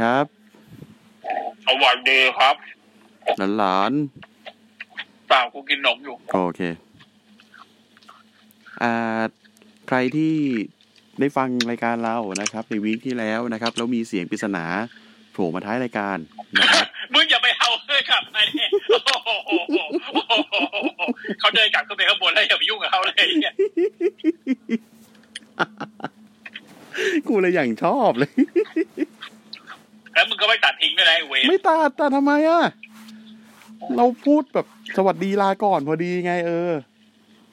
ครับ สวัสดีครับ หลานหลานเปล่ากูกินนมอยู่ๆโอเค อ่า ใครที่ได้ฟังรายการเรานะครับ ในวีคที่แล้วนะครับ แล้วมีเสียงปริศนาโผล่มาท้ายรายการนะครับมึงอย่าไปเอาเลยกลับมาเนี่ยโอ้โหเขาเดินกลับขึ้นไปข้างบนแล้วอย่าไปยุ่งกับเขาเลยเนี่ยกูเลยอย่างชอบเลย แล้วมึงก็ไม่ตัดทิ้งด้วยนะไอ้เวรไม่ตัดตัดทำไมอะเราพูดแบบสวัสดีลาก่อนพอดีไง เออ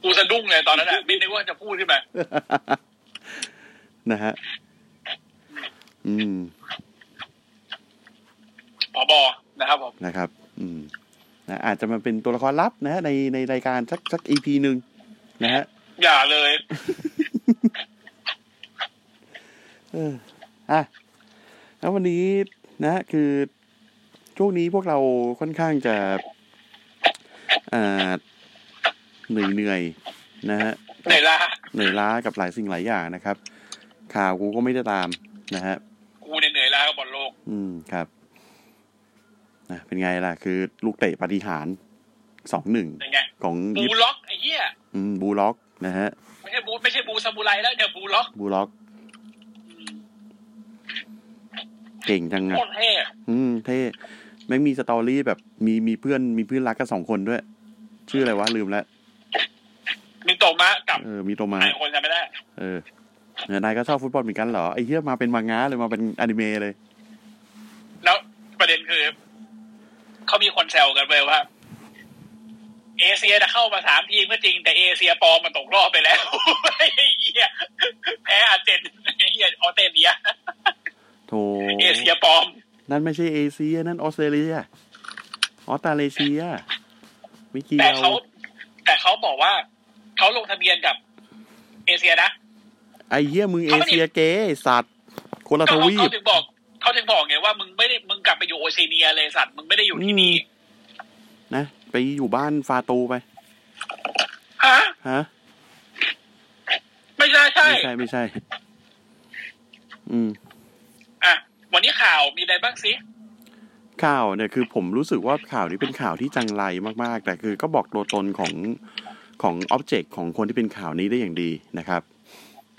กูสะดุ้งเลยตอนนั้นอะไม่นึกว่าจะพูดขึ้นมานะฮะ อืมผบนะครับผมนะครับ อืมนะอาจจะมาเป็นตัวละครลับนะฮะในในรายการสักสักอีพีหนึ่งนะฮะ อย่าเลย เอออะแล้ววันนี้ นะคือช่วงนี้พวกเราค่อนข้างจะอ่าเหนื่อยเหนื่อยๆนะฮะไหนล่ะเหนื่อยล้ากับหลายสิ่งหลายอย่างนะครับ ข่าวกูก็ไม่ได้ตามนะฮะกูเนี่ยเหนื่อยล้ากับบอลโลก อืมครับนะเป็นไงล่ะ คือลูกเตะปาฏิหารสองหนึ่งเป็นไงของบูยิปล็อกไอ้เหี้ยอืมบูล็อกนะฮะไม่ใช่บูไม่ใช่บูซามูไรแล้วเดี๋ยวบูล็อกบูล็อก เก่งจังโคอะตรเท่อืม เท่แม่งมีสตอรี่แบบมีมีเพื่อนมีเพื่อนรักกันสองคนด้วย ชื่ออะไรวะลืมแล้วมิโตะมะกับเออมีโตมา ไอ้คนจำไม่ได้ เออเออนายก็ชอบฟุตบอลเหมือนกันเหรอไอ้เหี้ยมาเป็นมังงะเลยมาเป็นอนิเมะเลย แล้วประเด็นคือ เขามีคนแซวกันไปว่า เอเชียจะเข้ามาสามทีมก็จริง แต่เอเชียปลอมมันตกรอบไปแล้ว ไอ้เหี้ยแพ้อาร์เจนไอ้เหี้ยออสเตรเลีย โถเอเชียปลอม นั่นไม่ใช่เอเชีย นั่นออสเตรเลีย ออสตาเลเซียไม่เกี่แต่ยวเขาแต่เขาบอกว่าเขาลงทะเบียนกับเอเชียนะ ไอ้เหี้ยมึงเอเขาไม่ได้เชียเกย์ไอ้สัตว์คนละก็ทเขาวีเขาปถึงบอกเขาถึงบอกไงว่ามึงไม่ได้มึงกลับไปอยู่โอเชียเนียเลยสัตว์มึงไม่ได้อยู่ที่นี่นะไปอยู่บ้านฟาตูไปฮะฮะไม่ใช่ใช่ไม่ใช่ไม่ใช่ อืมอะ วันนี้ข่าวมีอะไรบ้างสิข่าวเนี่ยคือผมรู้สึกว่าข่าวนี้เป็นข่าวที่จังไรมากๆ แต่คือก็บอกตัวตนของของอ็อบเจกต์ของคนที่เป็นข่าวนี้ได้อย่างดีนะครับ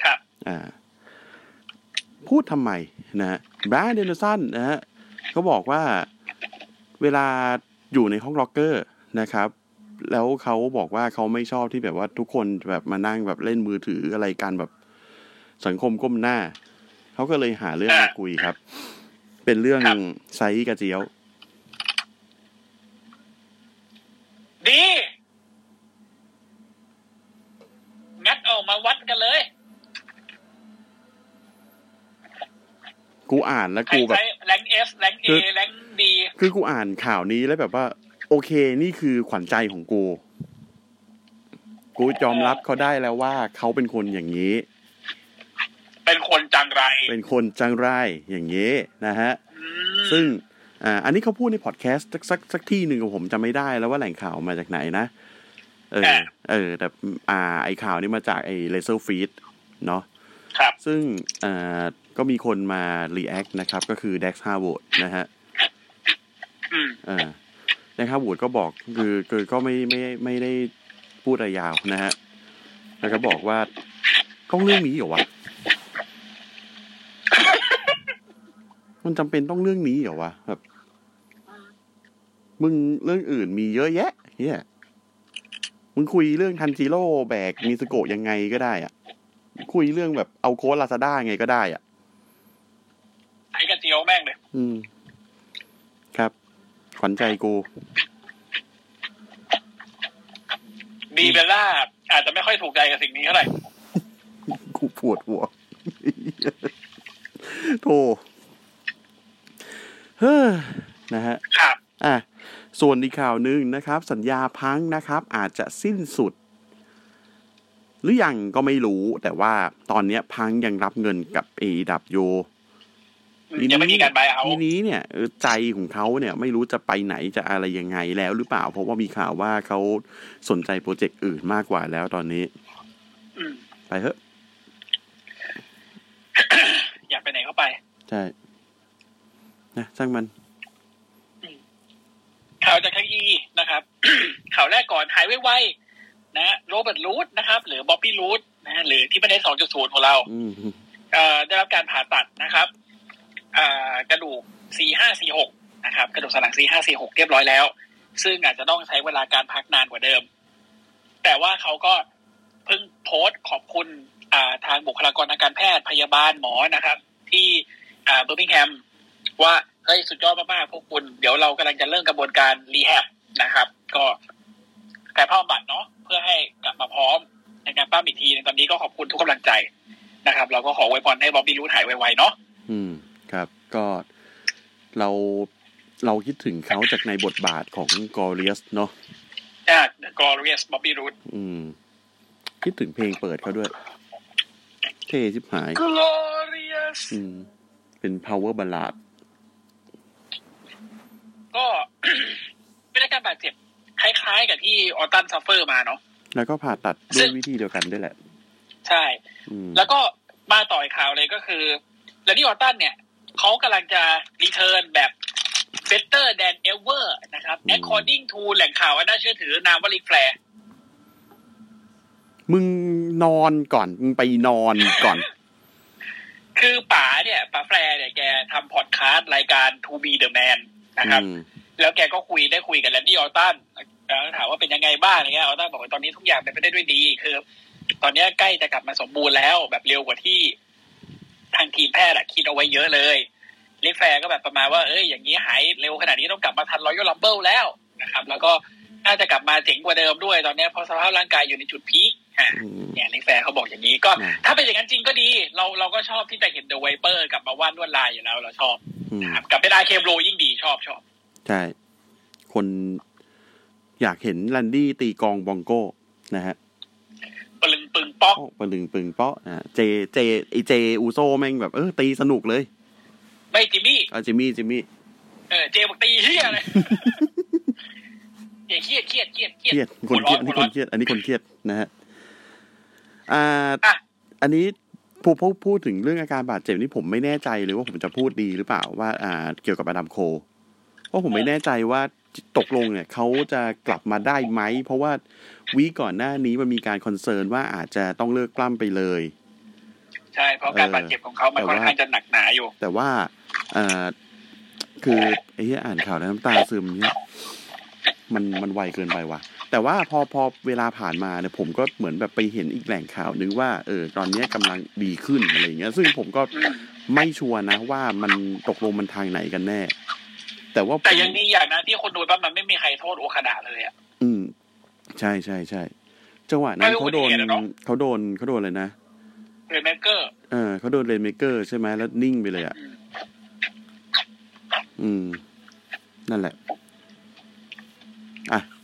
ครับอ่าพูดทำไมนะฮะแบรนด์เดนสันนะฮะเขาบอกว่าเวลาอยู่ในห้องล็อกเกอร์นะครับ แล้วเขาบอกว่าเขาไม่ชอบที่แบบว่าทุกคนแบบมานั่งแบบเล่นมือถืออะไรกันแบบสังคมก้มหน้า เขาก็เลยหาเรื่องมาคุยครับ เป็นเรื่องครับไซส์กระเจียว ดีงัดออกมาวัดกันเลย กูอ่านแล้วใครกูแบบใช้แรงเอสแรงเอคือแรงดีคือกูอ่านข่าวนี้แล้วแบบว่า โอเคนี่คือขวัญใจของกู กูยอมรับเขาได้แล้วว่าเขาเป็นคนอย่างนี้ เป็นคนจังไร เป็นคนจังไรอย่างนี้นะฮะอืมซึ่งอ่าอันนี้เขาพูดในพอดแคสต์สักสักสักที่หนึ่งผมจำไม่ได้แล้วว่าแหล่งข่าวมาจากไหนนะ เออ เออ แต่อ่า ไอ้ข่าวนี้มาจากไอ Wrestlefeed เนาะครับ ซึ่งอ่าก็มีคนมา react นะครับ ก็คือ Dax Harwood นะฮะอืมอ่า Dax Harwood ก็บอกคือคือก็ไม่ไม่ไม่ได้พูดอะไรยาวนะฮะ แล้วก็บอกว่า ต้องเรื่องนี้เหรอวะ มันจำเป็นต้องเรื่องนี้เหรอวะแบบมึงเรื่องอื่นมีเยอะแยะเฮียมึงคุยเรื่องทันจิโร่แบกเนซึโกะยังไงก็ได้อะคุยเรื่องแบบเอาโค้ดลาซาด้าไงก็ได้อะไอ้กระเจียวแม่งเลยอืม ครับ ขวัญใจกูดีเบลล่าอาจจะไม่ค่อยถูกใจกับสิ่งนี้เท่าไหร่ กูปวดหัวโธ่ เฮ้อนะฮะครับอะส่วนอีกข่าวหนึ่งนะครับ สัญญาพังนะครับ อาจจะสิ้นสุด หรือยังก็ไม่รู้ แต่ว่าตอนเนี้ยพังยังรับเงินกับ AEW ยังไม่มีการบายเอาทีนี้เนี่ยเออใจของเขาเนี่ยไม่รู้จะไปไหนจะอะไรยังไงแล้วหรือเปล่า เพราะว่ามีข่าวว่าเขาสนใจโปรเจกต์อื่นมากกว่าแล้วตอนนี้อืมไปเถอะอยากไปไหนก็ไป ใช่ นะช่างมัน ข่าวจากทางอีนะครับ ข่าวแรกก่อนหายไวๆนะโรเบิร์ตลูดนะครับ หรือบ๊อบบี้ลูดนะฮะหรือที่ประเด็น2.0ของเราอืมเอ่อได้รับการผ่าตัดนะครับอ่ากระดูก4546นะครับ กระดูกสันหลัง4546เรียบร้อยแล้ว ซึ่งอาจจะต้องใช้เวลาการพักนานกว่าเดิม แต่ว่าเขาก็เพิ่งโพสต์ขอบคุณอ่าทางบุคลากรทางการแพทย์พยาบาลหมอนะครับ ที่อ่าเบอร์มิงแฮม ว่าเฮ้ยสุดยอดมากๆพวกคุณ เดี๋ยวเรากำลังจะเริ่มกระบวนการ rehab นะครับ ก็กายภาพบำบัดเนาะเพื่อให้กลับมาพร้อมในการปล้ำอีกทีหนึงตอนนี้ก็ขอบคุณทุกกำลังใจนะครับ เราก็ขออวยพรให้ Bobby Roode หายไวๆเนาะอืมครับก็เราเราคิดถึงเขาจากในบทบาทของ Glorious เนาะจาก The Glorious Bobby Roode อืม คิดถึงเพลงเปิดเขาด้วย เท่ชิบหาย Glorious อืม เป็น power ballad ก็เป็นอาการบาดเจ็บคล้ายๆ กับที่ Orton suffer มาเนาะแล้วก็ผ่าตัดด้วยวิธีเดียวกันด้วยแหละ ใช่อืมแล้วก็มาต่อข่าวเลยก็คือ Randy Orton เนี่ยเขากำลังจะ return แบบ better than ever นะครับ according to แหล่งข่าวอันน่าเชื่อถือนามว่า Ric Flairมึงนอนก่อน มึงไปนอนก่อน คือป๋าเนี่ยป๋า Flair เนี่ยแกทำพอดคาสต์รายการ To Be the Man นะครับอืมแล้วแกก็คุยได้คุยกับ Randy Ortonแล้วถามว่าเป็นยังไงบ้างอะไรเงี้ย Orton บอกว่าตอนนี้ทุกอย่างเป็นไปได้ด้วยดี คือ ตอนนี้ใกล้จะกลับมาสมบูรณ์แล้ว แบบเร็วกว่าที่ทางทีมแพทย์อะคิดเอาไว้เยอะเลย Ric Flair ก็แบบประมาณว่าเอ้ยอย่างนี้หายเร็วขนาดนี้ต้องกลับมาทัน Royal Rumble แล้วนะครับ แล้วก็น่าจะกลับมาเจ๋งกว่าเดิมด้วยตอนนี้เพราะสภาพร่างกายอยู่ในจุด peak อะอืม เนี่ย Ric Flair เขาบอกอย่างนี้ก็อืมถ้าเป็นอย่างนั้นจริงก็ดี เราเราก็ชอบที่จะเห็น The Viper กลับมาวาดลวดลายอยู่แล้วเราชอบอืมนะครับกลับเป็นอาเคโรยิ่งดีชอบชอบใช่คนอยากเห็นแลนดี้ตีกลองบองโก้นะฮะปลึงปึงป๊อกโอ้ปะลึงปึงเปาะอะเจเจไอเจอูโซแม่งแบบเออตีสนุกเลย ไม่จิมมี่เอาจิมมี่จิมมี่เออเจบอกตีเฮียเลยอย่าเครียดเครียดเครียดเครียดเครียดคนเครียดอันนี้หัวคร้อนเครียดอันนี้คนเครียดนะฮะ อ่าอะอันนี้พูดพูดพูดถึงเรื่องอาการบาดเจ็บนี่ผมไม่แน่ใจเลยว่าผมจะพูดดีหรือเปล่าว่า อ่า เกี่ยวกับอดัมโค เพราะผมไม่แน่ใจว่าตกลงเนี่ยเขาจะกลับมาได้ไหม เพราะว่าวีคก่อนหน้านี้มันมีการคอนเซิร์นว่าอาจจะต้องเลิกกล้ำไปเลย ใช่เพราะการบาดเจ็บของเขามันแต่ค่อนว่าข้างจะหนักหนาอยู่ แต่ว่าเอ่อคือไอ้ที่อ่านข่าวแล้วน้ำตาซึมเนี่ยมันมันไวเกินไปว่ะ แต่ว่าพอพอเวลาผ่านมาเนี่ยผมก็เหมือนแบบไปเห็นอีกแหล่งข่าวนึงว่าเออตอนเนี้ยกำลังดีขึ้นอะไรอย่างเงี้ย ซึ่งผมก็อืมไม่ชัวร์นะว่ามันตกลงมันทางไหนกันแน่ แต่ว่าแต่ยังดีอย่างนะที่คนดูปั๊บมันไม่มีใครโทษโอคาดะเลยอะอืม ใช่ใช่ใช่จังหวะนั้นไม่เขาโดนอุบัติเหตุอะเนอะเขาโดนเขาโดนเลยนะ Rainmaker เออเขาโดน Rainmaker ใช่ไหมแล้วนิ่งไปเลยอะอืม นั่นแหละ อะโอ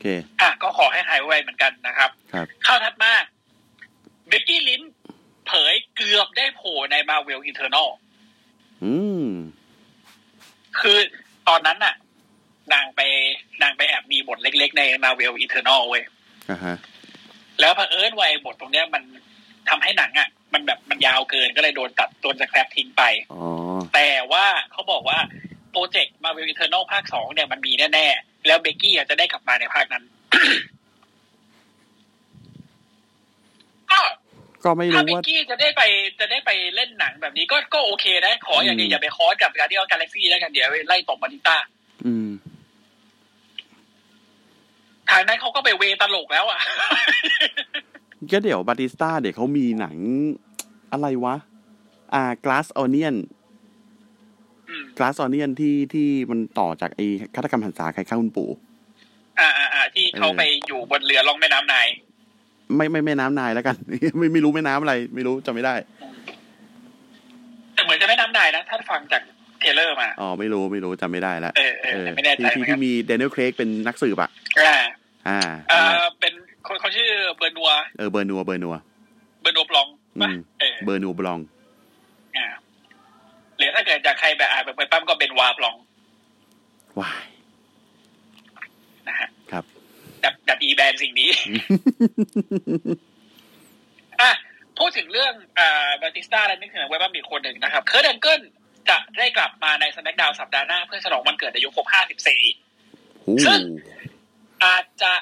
เคอะก็ขอให้หายไวเหมือนกันนะครับครับข่าวถัดมา Becky Lynch เผยเกือบได้โผล่ใน Marvel Eternals อืม คือตอนนั้นน่ะ นางไปนางไปแอบมีบทเล็ก ๆ ใน Marvel Eternals เว้ยอะฮะ แล้วเผอิญไอ้บทตรงเนี้ยมันทำให้หนังอะ มันแบบมันยาวเกินก็เลยโดนตัดโดนสแครปทิ้งไปอ๋อแต่ว่าเขาบอกว่าโปรเจกต์มาเวลอินเทอร์นอลภาคสองเนี่ยมันมีแน่ๆ แล้วเบกกี้อาจจะได้กลับมาในภาคนั้น ก็ก็ไม่ถ้ารู้เบกว่ากี้จะได้ไปจะได้ไปเล่นหนังแบบนี้ก็ก็โอเคนะ ขออย่างเดียวอืมอย่าไปคอสกับการที่เอากาแล็กซี่แล้วกันเดี๋ยวไล่ตบมาริต้าอืมทางนั้นเขาก็ไปเวตลกแล้วอะ ก็เดี๋ยวบาติสต้าเดี๋ยวเขามีหนังอะไรวะ อ่า Glass Onion อื ม Glass Onion ที่ที่มันต่อจากไอ้ฆาตกรรมหันษาใครฆ่าคุณปู่ อ่าอ่าอ่าที่เขาเออไปอยู่บนเรือล่องแม่น้ำไนายไม่ไม่แม่น้ำนายแล้วกัน ไม่ไม่รู้แม่น้ำอะไร ไม่รู้จำไม่ได้ แต่เหมือนจะไม่น้ำนายนะถ้าฟังจากเทรลเลอร์มาอ๋อไม่รู้ไม่รู้จำไม่ได้ละเออเออไม่แน่ใจที่เหมือนที่กันมีเดนิเอลเครกเป็นนักสืบอะอ่าอ่าเอ่อเป็นคนเขาชื่อเบอร์นัวเออเบอร์นัวเบอร์นัวเบอร์นัวบลองอืป่ะมเออเบอร์นัวบลองอ่าหรือถ้า เกิดจากใครแบบอ่านแบบไปปั้มก็เป็นวาบลองวายนะฮะครับ ดับดับอีแบนสิ่งนี้อะพูดถึงเรื่องอ่าบาติสตาแล้วนึกถึงเว็บบ้าอีกคนหนึ่งนะครับ เคิร์ดแองเกิลจะได้กลับมาในส m ม c k ดาวสัปดาห์หน้า เพื่อฉลองวันเกิดอายุครบ54โอ้ซึ่งอาจจะ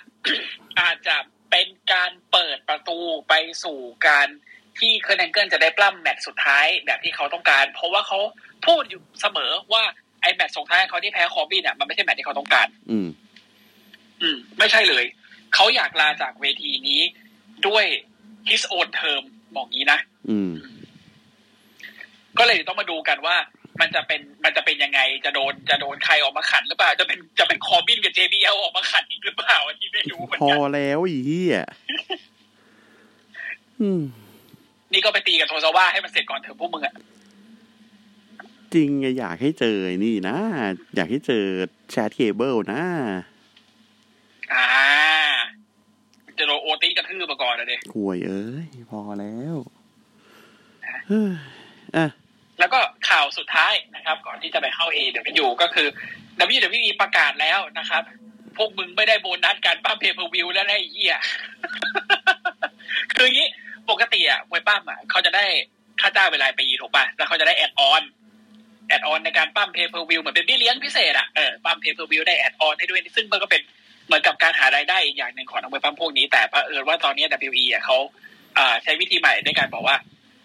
อาจจะเป็นการเปิดประตูไปสู่การที่ Kurt Angle จะได้ปล้ำแมตช์สุดท้ายแบบที่เขาต้องการ เพราะว่าเขา พูดอยู่เสมอว่าไอ้แมตช์สุดท้ายเขาที่แพ้ Corbin อะมันไม่ใช่แมตช์ที่เขาต้องการ อืม อืม ไม่ใช่เลย เขาอยากลาจากเวทีนี้ด้วย his own term บอกงี้นะอืม ก็เลยต้องมาดูกันว่า มันจะเป็นมันจะเป็นยังไงจะโดนจะโดนใครออกมาขันหรือเปล่า จะเป็นจะเป็น Corbin กับ JBL ออกมาขันอีกหรือเปล่าอันนี้ไม่รู้เหมือนพอกันแล้วอีเหี้ยอืม นี่ก็ไปตีกับโทซาว่าให้มันเสร็จก่อนเถอะพวกมึงอะ จริงไงอยากให้เจอไอ้นี่นะ อยากให้เจอแชทเคเบิลนะอ่าจะโดนโอตีกระทืบมาก่อนนะเด็ห่วยเอ้ย พอแล้วเฮ้ยอะแล้วก็ข่าวสุดท้ายนะครับ ก่อนที่จะไปเข้า A เดี๋ยวไปอยู่ก็คือ WWE ประกาศแล้วนะครับ พวกมึงไม่ได้โบนัสการปล้ำ pay-per-view แล้วนะไอ้เหี้ยคืออย่างนี้ปกติอะมวยปล้ำอะเขาจะได้ค่าจ้างเป็นรายปีถูกป่ะ แล้วเขาจะได้ add-on add-on ในการปล้ำ pay-per-view เหมือนเป็นเบี้ยเลี้ยงพิเศษอะเออปล้ำ pay-per-view ได้ add-on ให้ด้วย ซึ่งมันก็เป็นเหมือนกับการหารายได้อีกอย่างหนึ่งของนักมวยปล้ำพวกนี้ แต่เผอิญว่าตอนนี้ WWE อะเขาอ่าใช้วิธีใหม่ในการบอกว่า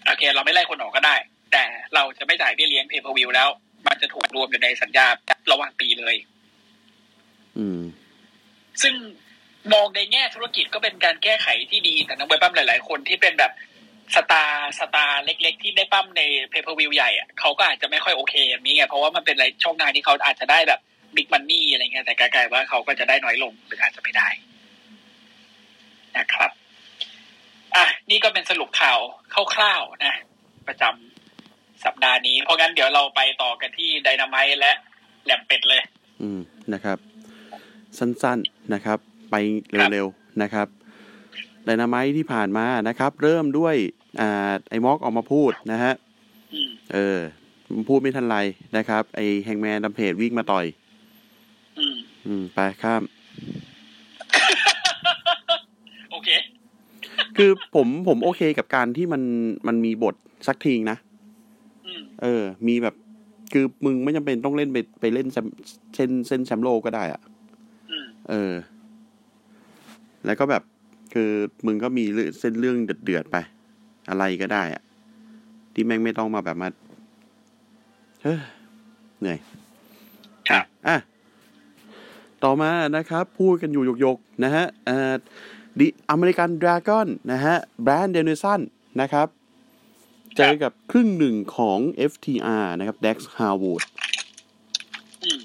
โอเค เราไม่ไล่คนออกก็ได้ แต่เราจะไม่จ่ายเบี้ยเลี้ยง pay-per-view แล้ว มันจะถูกรวมอยู่ในสัญญาระหว่างปีเลย อืม ซึ่งมองในแง่ธุรกิจก็เป็นการแก้ไขที่ดีแต่นักมวยปล้ำหลาย ๆ คนที่เป็นแบบ star star เล็ก ๆ ที่ได้ปล้ำใน pay-per-view ใหญ่อะเขาก็อาจจะไม่ค่อยโอเคอย่างนี้ไงเพราะว่ามันเป็นอะไรช่องทางที่เขาอาจจะได้แบบ big money อะไรเงี้ยแต่กลายๆว่าเขาก็จะได้น้อยลงหรืออาจจะไม่ได้นะครับอะนี่ก็เป็นสรุปข่าวคร่าวๆนะ ประจำสัปดาห์นี้ เพราะงั้นเดี๋ยวเราไปต่อกันที่ไดนาไมต์และแหลมเป็ดเลย อืมนะครับ สั้นๆนะครับ ไปเร็วๆนะครับไดนาไมที่ผ่านมานะครับ เริ่มด้วย อ่าไอ้ม็อกออกมาพูดนะฮะอืมเออพูดไม่ทันไรนะครับ ไอ้แฮงแมนดัมเพจวิ่งมาต่อยอืมอืมไปข้าม โอเค คือผมผมโอเคกับการที่มันมันมีบทสักทีนะอืมเออ มีแบบ คือมึงไม่จำเป็นต้องเล่นไปไปเล่นแชมเส้นเส้นแชมป์โลกก็ได้อะอืมเออ แล้วก็แบบ คือมึงก็มีเรื่องเส้นเรื่องเดือดๆไป อะไรก็ได้อะที่แม่งไม่ต้องมาแบบมาเฮ้ยเหนื่อยครับอะต่อมานะครับ พูดกันอยู่หยกๆ นะฮะเอ่อดิอเมริกันดราก้อนนะฮะ แบรนด์เดนิสันนะครับ เจอกับครึ่งหนึ่งของ FTR นะครับ Dex Harwood อืม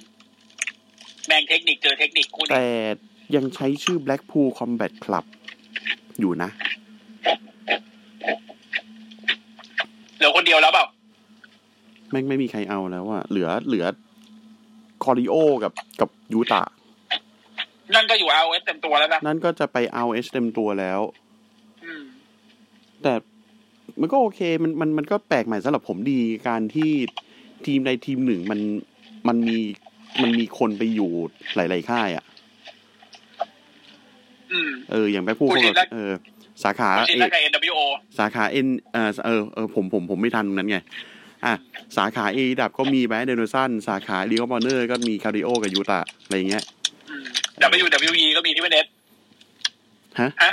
แบ่งเทคนิคเจอเทคนิคคู่นี้แต่ยังใช้ชื่อ Blackpool Combat Club อยู่นะ เห ลือคนเดียวแล้วเปล่าแม่งไม่มีใครเอาแล้วอะเหลือเหลือคอริโอกับกับยูตะ นั่นก็อยู่เอาเอสเต็มตัวแล้วนะ นั่นก็จะไปเอาเอชเต็มตัวแล้วอืมแต่มันก็โอเคมันมันมันก็แปลกใหม่สำหรับผมดีการที่ทีมใดทีมหนึ่งมันมันมีมันมีคนไปอยู่หลาย ๆ ค่ายอะ่ะอืมเอออย่างแบ็คพูคุณชินแล้วเออ สาขาคุณชินเอแล้วกับ NWO สาขาเอ็นเออเออเออผมผมผมไม่ทันตรงนั้นไง อะ สาขาเอดับก็มีแบรนด์เดนสันสาขาลีโอมอเนอร์ก็มีคาริโอกับยูตะอะไรอย่างเงี้ยอืม WWE ก็มีที่เวเนสฮะฮะ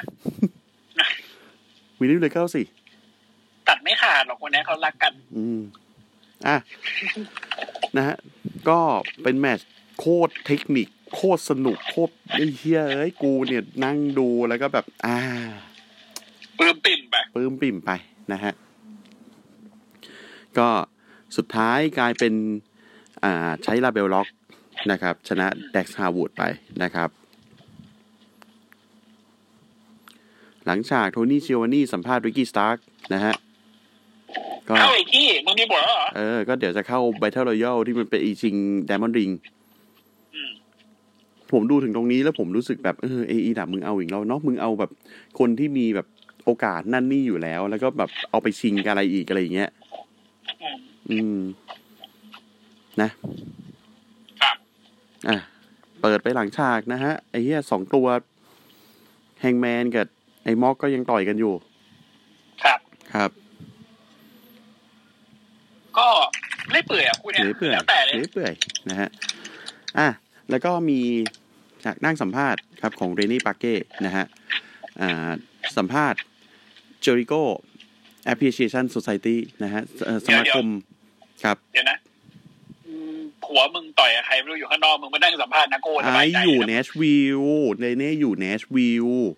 วินนี่เลยเก้าสิ ตัดไม่ขาดหรอกคนนี้เขารักกัน อืม อะ นะฮะ ก็เป็นแมตช์โคตรเทคนิคโคตรสนุกโคตรไอ้เฮียเอ้ยกูเนี่ยนั่งดูแล้วก็แบบ อ่า ปลื้มปริ่มไปปลื้มปริ่มไปนะฮะ ก็สุดท้ายกลายเป็น อ่า ใช้ LeBell Lock นะครับ ชนะ Dax Harwood ไปนะครับ หลังฉาก Tony Schiavone สัมภาษณ์ Ricky Starks นะฮะก็เข้าไอ้ที่มึงมีบทแล้วเหรอ เออ ก็เดี๋ยวจะเข้า Battle Royale ที่มันเป็นอีชิง Diamond Ring อืมผมดูถึงตรงนี้แล้วผมรู้สึกแบบเออ AEW มึงเอาอีกแล้วเนาะมึงเอาแบบคนที่มีแบบ โอกาสนั่นนี่อยู่แล้ว แล้วก็แบบเอาไปชิงกับอะไรอีกอะไรอย่างเงี้ยอืมอืม นะ ครับ อะ เปิดไปหลังฉากนะฮะ ไอ้เหี้ยสองตัว แฮงแมนกับไอ้ม็อกก็ยังต่อยกันอยู่ ครับ ครับ ก็เล่อยเปื่อยอะคุณเนี่ยเลื้อยเปื่อยแล้วแต่เลยเลื้อยเปื่อยนะฮะ อะ แล้วก็มีจากนั่งสัมภาษณ์ครับของเรนนี่ปาเก้นะฮะ อ่าสัมภาษณ์ เจอริโก Appreciation Society นะฮะเอ่อสมาคมครับ เดี๋ยวนะอืมผัวมึงต่อยกับใครไม่รู้อยู่ข้างนอก มึงมานั่งสัมภาษณ์นะโก้สไอ้บายใจอยู่นะเนชวิลล์เรเน่อยู่เนชวิลล์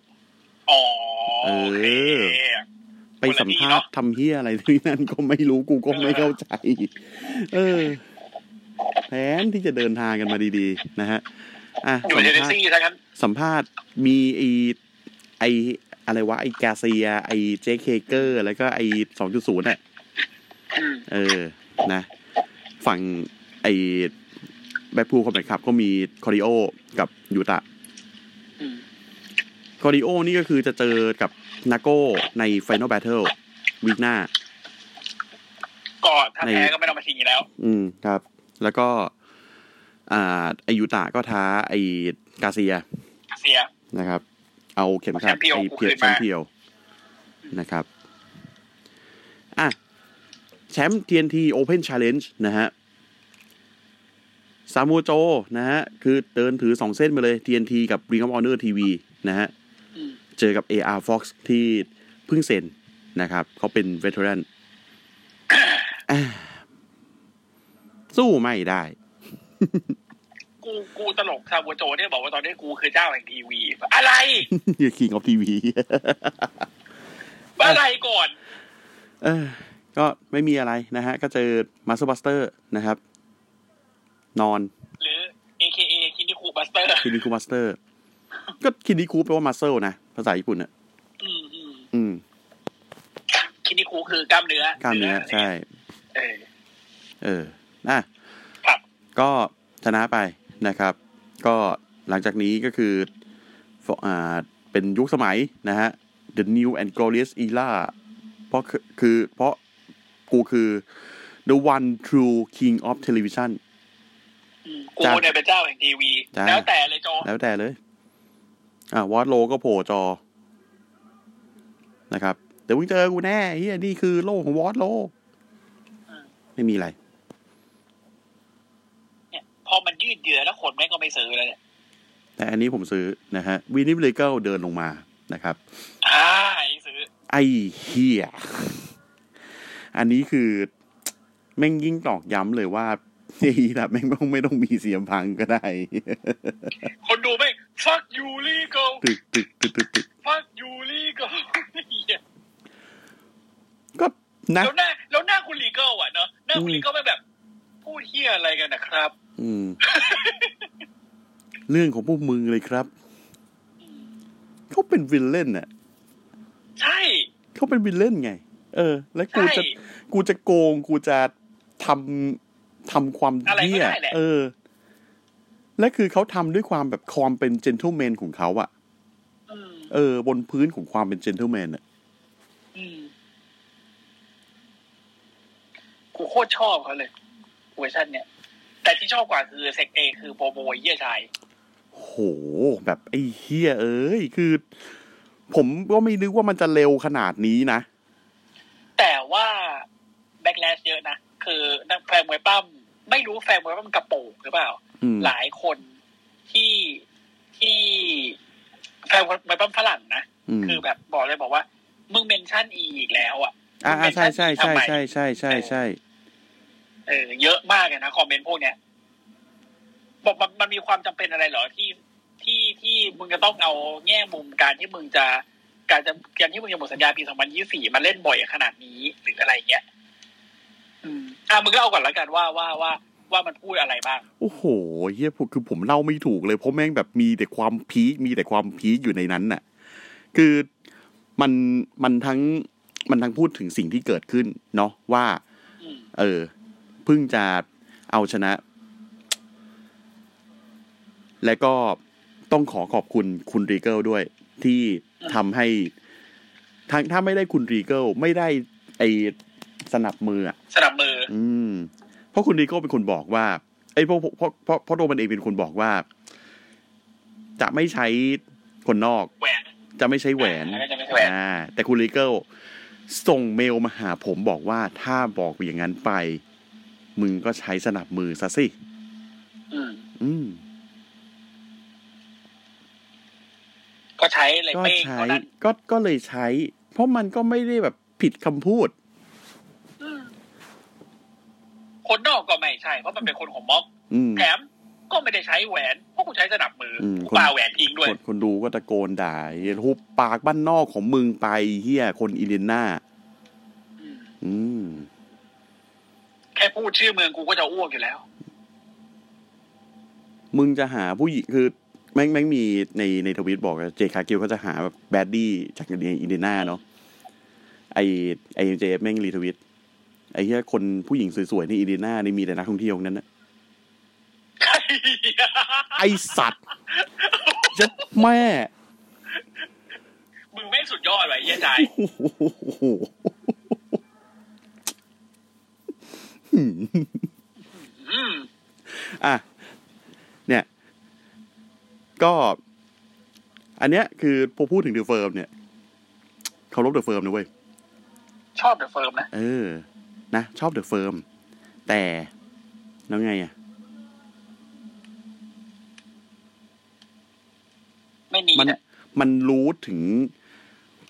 อ๋อเออโอเคไปสัมภาษณ์ทำเฮียอะไรที่นั่นก็ไม่รู้กูก็ไม่เข้าใจ เออแผนที่จะเดินทางกันมาดีๆ นะฮะอะอยู่สัมเทนเนสภาษณ์ซีทั้งนั้นสัมภาษณ์มีไอไอ อะไรวะไอกาเซีย ไอเจคเคเกอร์ แล้วก็ไอสองจุดศูนย์อะอืมเออนะ ฝั่งไอแบ็คพูลคอมแบทครับ ก็มีคอริโอกับยูตะอืมคอริโอนี่ก็คือจะเจอกับนาโก้ใน Final Battle วีคหน้า ก็ถ้าในแพ้ก็ไม่ต้องมาชิงอีกแล้ว อืมครับ แล้วก็ อ่าไอยูตะก็ท้าไอกาเซียเสียนะครับ เอาเข็มขัดแชมเปี้ยนไอกูเพียคืนแชมามเปี้ยนนะครับอะแชมป์ TNT Open Challenge นะฮะซามูโจนะฮะ คือเดินถือสองเส้นมาเลย TNT กับ Ring of Honor TV นะฮะอืมเจอกับ AR Fox ที่เพิ่งเซ็นนะครับ เขาเป็นเว t e รันสู้ไม่ได้ กูกูตลกซาบัวโจเนี่ยบอกว่าตอนนี้กูคือเจ้าแห่งทีวี อะไร King of TV อะไรก่อน เออ ก็ไม่มีอะไรนะฮะ ก็เจอ Master Buster นะครับ นอน หรือ AKA 筋肉 Busterคินิคู Master ก็คินิคูแปลว่า muscle นะ ภาษาญี่ปุ่นอะอืมอืมอืมคินิคูคือกล้ามเนื้อกล้ามเนื้อใช่ เออ เออนะครับก็ชนะไป นะครับ ก็หลังจากนี้ก็คือฟอ่าเป็นยุคสมัยนะฮะ The New and Glorious Era เพราะคือคือเพราะกูคือ The One True King of Television อืมกูเนี่ยเป็นเจ้าแห่งทีวีจ้าแล้วแต่เลยโจแล้วแต่เลย อ่าวอตโลก็โผล่จอ นะครับ เดี๋ยวมึงเจอกูแน่เฮียนี่คือโลกของวอตโล ไม่มีอะไรเนี่ย พอมันยืดเยื้อแล้วคนแม่งก็ไม่ซื้อเลยเนี่ยแต่อันนี้ผมซื้อนะฮะวินิ l เลเกลเดินลงมานะครับอ่าไอ้ซื้อ ไอ้เฮียอันนี้คือแม่งยิ่งตอกย้ำเลยว่าไอ้แบบแม่งต้องไม่ต้องมีเสียงพังก็ได้ คนดูแม่ง fuck you legal ตึกตึกตึกตึกตึก fuck you legal เหี้ยก็นะแล้วหน้าแล้วหน้าคุณ legal อะเนอะหน้าคุณอืม legal ไม่งแบบ พูดเฮียอะไรกันนะครับ อืม เรื่องของพวกมึงเลยครับ เขาเป็นวิลเลนน่ะ ใช่ เขาเป็นวิลเลนไง เออ แล้วกูใช่จะ กูจะโกง กูจะทำทำความอะไรก็เหี้ยได้แหละเออ และคือเขาทำด้วยความแบบความเป็นเจน t l e แมนของเขาอะอืมเออ บนพื้นของความเป็นเจน t l e แมนอะอืมกูโคตรชอบเขาเลยเวอร์ชันเนี่ย แต่ที่ชอบกว่าคือ segment คือ promo เยี่ยชายโห แบบไอ้เฮียเอ้ยคือ ผมก็ไม่นึกว่ามันจะเร็วขนาดนี้นะ แต่ว่า backlash เยอะนะ คือนักแฟนมวยปล้ำไม่รู้แฟนมวยปล้ำกระโปรงหรือเปล่าอืมหลายคนที่ที่แฟนมวยปล้ำฝรั่งนะอืมคือแบบบอกเลยบอกว่า มึง mention อีอีกแล้วอะอ่ามึงใช่ใช่ mention ใช่ทำไมใช่ใช่ใช่ใช่ เออเยอะมากเลยนะคอมเมนต์พวกเนี้ยบอกมันมันมีความจำเป็นอะไรเหรอที่ที่ที่มึงจะต้องเอาแง่มุมการที่มึงจะการจะการที่มึงจะหมดสัญญาปี2024มาเล่นบ่อยขนาดนี้หรืออะไรเงี้ย อืมอะมึงก็เอาก่อนแล้วกันว่าว่าว่าว่ามันพูดอะไรบ้าง โอ้โหเฮียผมคือผมเล่าไม่ถูกเลยเพราะแม่งแบบมีแต่ความพีคมีแต่ความพีคอยู่ในนั้นน่ะ คือมันมันทั้งมันทั้งพูดถึงสิ่งที่เกิดขึ้น เนาะว่าอืมเออ เพิ่งจะเอาชนะ และก็ต้องขอขอบคุณคุณ Regal ด้วย ที่ทำให้ทั้งถ้าไม่ได้คุณ Regal ไม่ได้ไอสนับมืออะสนับมือ อืม เพราะคุณ Regal เป็นคนบอกว่าไอ้ยเพราะเพราะเพราะเพราะตัวมันเองเป็นคนบอกว่า จะไม่ใช้คนนอกแหวนจะไม่ใช้แหวนอ่าจะไม่ใช้แหวนอ่าแต่คุณรีเกิลส่งเมลมาหาผมบอกว่าถ้าบอกอย่างนั้นไป มึงก็ใช้สนับมือซะสิ อืมอืมก็ใช้เลยก็เป้งใช้เท่านั้นก็ก็เลยใช้ เพราะมันก็ไม่ได้แบบผิดคำพูดอืมคนนอกก็ไม่ใช่ เพราะมันเป็นคนของม็อกอืมแถมก็ไม่ได้ใช้แหวนเพราะกูใช้สนับมืออมกูปาแหวนทิ้งด้วยคนคนดูก็ตะโกนด่าทุบปากบ้านนอกของมึงไปเฮียคนอินเดียนาอืมอืม แค่พูดชื่อเมืองกูก็จะอ้วกอยู่แล้ว มึงจะหาผู้หญิงคือแม่งแม่งมีในในทวิตบอกว่า Jade Cargill เขาจะหาแบบ baddie จากอินเดียนาเนาะไอไอเจแม่ง retweetไอเหี้ยคนผู้หญิงสวยๆในอินเดียนานี่มีแต่นักท่องเที่ยวทั้งนั้นนะไอสัตว์จะแม่ มึงไม่งสุดยอดเลยเยี่ยใจ โอ้โหอืมอะเนี่ย ก็ อันเนี้ยคือพอพูดถึง The Firm เนี่ยเคารพ The Firm นะเว้ย ขอบ The Firm นะ เออ นะ ชอบ The Firm แต่แล้วไงอะไม่มีมันนะมันรู้ถึง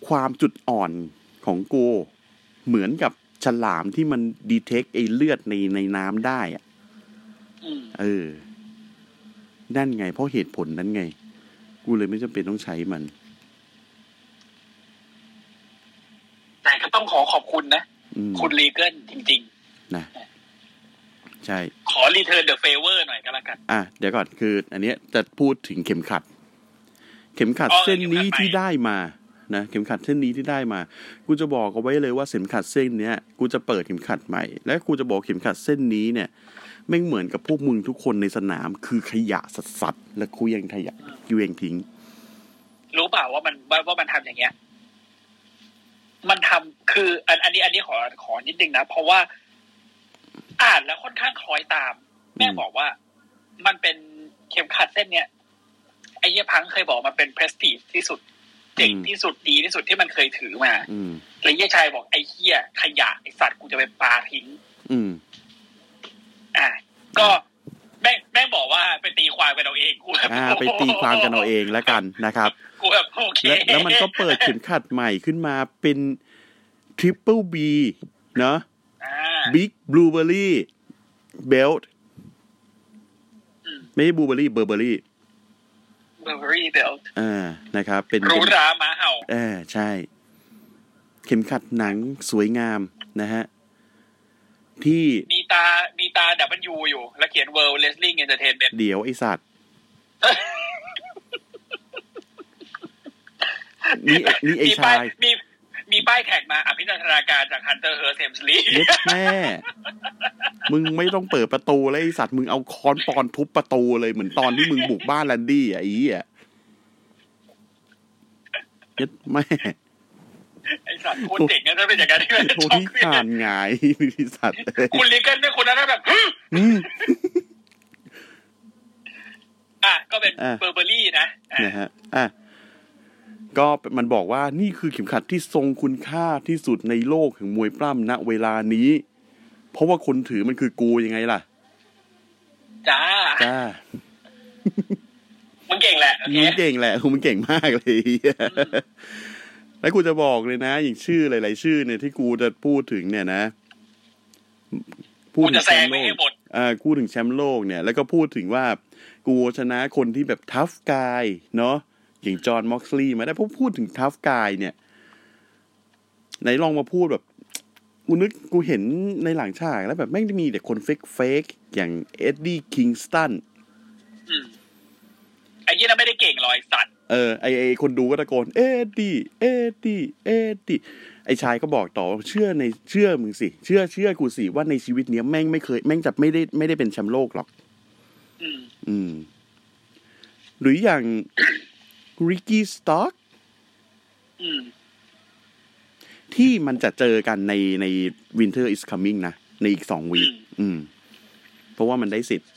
ความจุดอ่อนของกู เหมือนกับ ฉลามที่มัน detect ไอเลือดในในน้ำได้อะอืมเออ นั่นไง เพราะเหตุผลนั้นไง กูเลยไม่จำเป็นต้องใช้มัน แต่ก็ต้องขอขอบคุณนะอืมคุณ Regal จริงนะ ใช่ๆขอ return the favor หน่อยก็แล้วกัน อะ เดี๋ยวก่อนคือ อันเนี้ยจะพูดถึงเข็มขัด เข็มขัดอ๋อเส้นนี้เข็มขัดใหม่ที่ได้มา นะเข็มขัดเส้นนี้ที่ได้มา กูจะบอกเอาไว้เลยว่าเข็มขัดเส้นเนี้ยกูจะเปิดเข็มขัดใหม่ และกูจะบอกเข็มขัดเส้นนี้เนี่ยไม่เหมือนกับพวกมึงทุกคนในสนาม คือขยะสัสๆและกูยังขยะกูยังทิ้ง รู้เปล่าว่ามันว่ามันทำอย่างเงี้ย มันทำคืออันอันนี้อันนี้ขอขอนิดนึงนะเพราะว่าอ่านแล้วค่อนข้างคล้อยตาม แม่บอกว่า มันเป็นเข็มขัดเส้นเนี้ยไอ้เหี้ยพังเคยบอกมันเป็นเพรสติที่สุด เจ๋งที่สุดดีที่สุดที่มันเคยถือมาอืมแล้วเหี้ยชายบอกไอ้เหี้ยขยะไอ้สัตว์กูจะไปปาทิ้ง อืม อะก็แม่งแม่งบอกว่าไปตีความกันเอาเองกูแบบอ่าไปตีความกันเอาเองแล้วกันนะครับกูแบบโอเคและแล้วมันก็เปิดเข็มขัดใหม่ขึ้นมาเป็น Triple B เนาะอ่า Big Blueberry Belt อืมไม่ใช่ Blueberry Burberry Burberry Belt อ่านะครับ เป็นหรูหราหมาเห่าเออใช่ เข็มขัดหนังสวยงามนะฮะ ที่มีตามีตาดับเบิลยูอยู่ แล้วเขียน World Wrestling Entertainment เดี๋ยวไอสัตว์นี่นี่ไอมีป้าชายยมี มีป้ายแท็กมาอภินันทนาการจาก Hunter Hearst Helmsley เย็ดแม่ มึงไม่ต้องเปิดประตูเลยไอสัตว์มึงเอาค้อนปอนทุบประตูเลยเหมือนตอนที่มึงบุกบ้านแลนดี้อะไอ้เหี้ยเย็ดแม่ไอสัตว์พูดเจ๋งนะถ้าเป็นอย่างนั้นโทนี่ผ่านหงายไอสัตว์เอ้ยคุณลิเกนเนี่ยคนนั้นนะแบบอืมอะก็เป็นอะเบอร์เบอรี่นะอะนะฮะอะ ก็มันบอกว่านี่คือเข็มขัดที่ทรงคุณค่าที่สุดในโลกแห่งมวยปล้ำณเวลานี้ เพราะว่าคนถือมันคือกูยังไงล่ะ จ้า จ้า มึงเก่งแหละโอเคมึงเก่งแหละคุณมึงเก่งมากเลยแล้วกูจะบอกเลยนะ อย่างชื่อหลาย ๆ ชื่อเนี่ยที่กูจะพูดถึงเนี่ยนะ พูกูดถึจะงแซแชงมป์โลไม่ให้กหมดอ่าพูดถึงแชมป์โลกเนี่ย แล้วก็พูดถึงว่ากูชนะคนที่แบบทัฟกายเนาะ อย่างจอห์นม็อกซลีย์มาได้เพราะพูดถึงทัฟกายเนี่ยไหนลองมาพูดแบบกูนึกกูเห็นในหลังฉากแล้วแบบไม่งมีแต่คนเฟกเฟกๆอย่างEddie Kingston อืมไอ้ยี่นั่นไม่ได้เก่งหรอกไอ้สัตว์เออไอไอคนดูก็ตะโกน Eddie Eddie Eddie ไอชายก็บอกต่อว่าเชื่อในเชื่อมึงสิ เชื่อเชื่อกูสิ ว่าในชีวิตเนี้ยแม่งไม่เคย แม่งจะไม่ได้ไม่ได้เป็นแชมป์โลกหรอก อืม อืม หรืออย่าง Ricky Starks อืมที่มันจะเจอกันในใน Winter is coming นะ ในอีกสอง week อืมอืม เพราะว่ามันได้สิทธิ์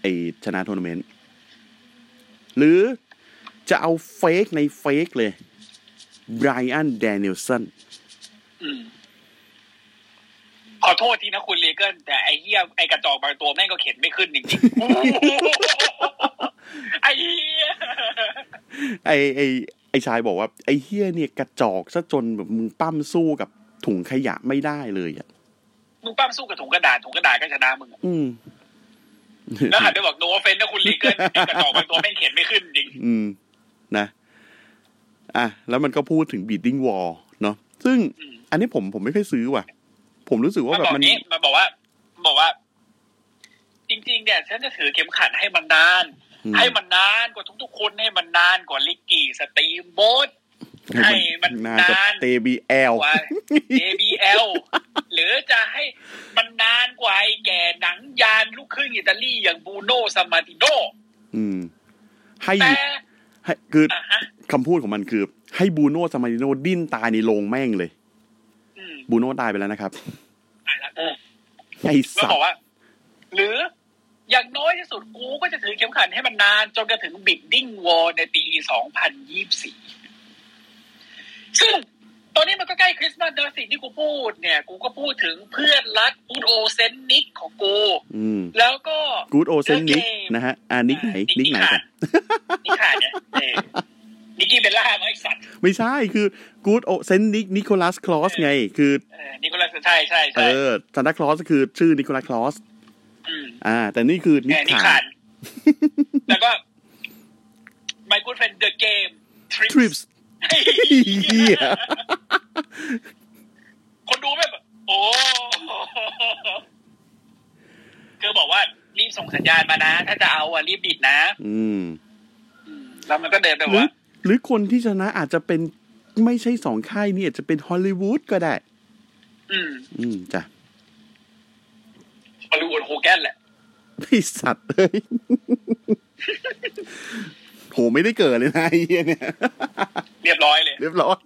ไอชนะทัวร์นาเมนต์ หรือจะเอาเฟกในเฟกเลย Bryan Danielsonอืมขอโทษทีนะคุณ Regal แต่ไอ้เหี้ยไอ้กระจอกบางตัวแม่งก็เข็นไม่ขึ้นจริงๆ ไอ้เหี้ยไอไอไอชายบอกว่า ไอเฮียเนี่ยกระจอกซะจนแบบมึงปั้มสู้กับถุงขยะไม่ได้เลยอะมึงปั้มสู้กับถุงกระดาษถุงกระดาษก็ชนะมึงอะอืมแล้วหันไปบอกโนเฟนนะคุณเลเกิลไอ้กระจอกบางตัวแม่งเข็นไม่ขึ้นจริง อืม นะอะแล้วมันก็พูดถึง beating wall เนาะซึ่งอืมอันนี้ผมผมไม่ค่อยซื้อว่ะ ผมรู้สึกว่ามันแบบบอกมันนี้มันบอกว่า บอกว่า จริง ๆ เนี่ยฉันจะถือเข็มขัดให้มันนานอืม ให้มันนานกว่าทุกๆคนให้มันนานกว่า Ricky Steamboatให้มันนานกับนาน JBL กว่า JBL หรือจะให้มันนานกว่าไอ้แก่หนังยานลูกครึ่งอิตาลีอย่าง Bruno Sammartinoอืม ให้แต่ให้คืออะฮะคำพูดของมันคือ ให้ Bruno Sammartino ดิ้นตายในโรงแม่งเลยอืม Bruno ตายไปแล้วนะครับตายละเออไอแล้วสัตบอกว์ว่าหรือ อย่างน้อยที่สุดกูก็จะถือเข็มขัดให้มันนาน จนกระถึง bidding war ในปี 2024 ซึ่งตอนนี้มันก็ใกล้คริสต์มาสแล้วสิ่งที่กูพูดเนี่ย กูก็พูดถึงเพื่อนรัก good old Saint Nick ของกูอืมแล้วก็กูดโอเซนนิกเจอเกมนะฮะอ่า Nick ไหน Nick ไหนกัน Nick Khan เนี่ยเออ Nikki Bella มาไอสัตว์ไม่ใช่คือกูดโอเซนนิกนิโคลัสคลอสไง คือเออ Nicholas ใช่ใช่เอใช่อซานตาคลอสก็คือชื่อ Nicholas Claus อ่า แต่นี่คือ Nick เออ Nick Khan แล้วก็ my good friend the game Triple Hคนดูแบบโอ้คือบอกว่ารีบส่งสัญญาณมานะ ถ้าจะเอาอะรีบ bid นะ อืมอืมแล้วมันก็เดินไปหรือว่าหรือคนที่ชนะอาจจะเป็นไม่ใช่สองค่ายนี่อาจจะเป็นฮอลลีวูดก็ได้ อืม อืมจ้ะ ฮอลลีวูดโฮแกนแหละไอสัตว์เลยโหไม่ได้เกิดเลยนะไอ้เหี้ยเนี่ย เรียบร้อยเลย เรียบร้อย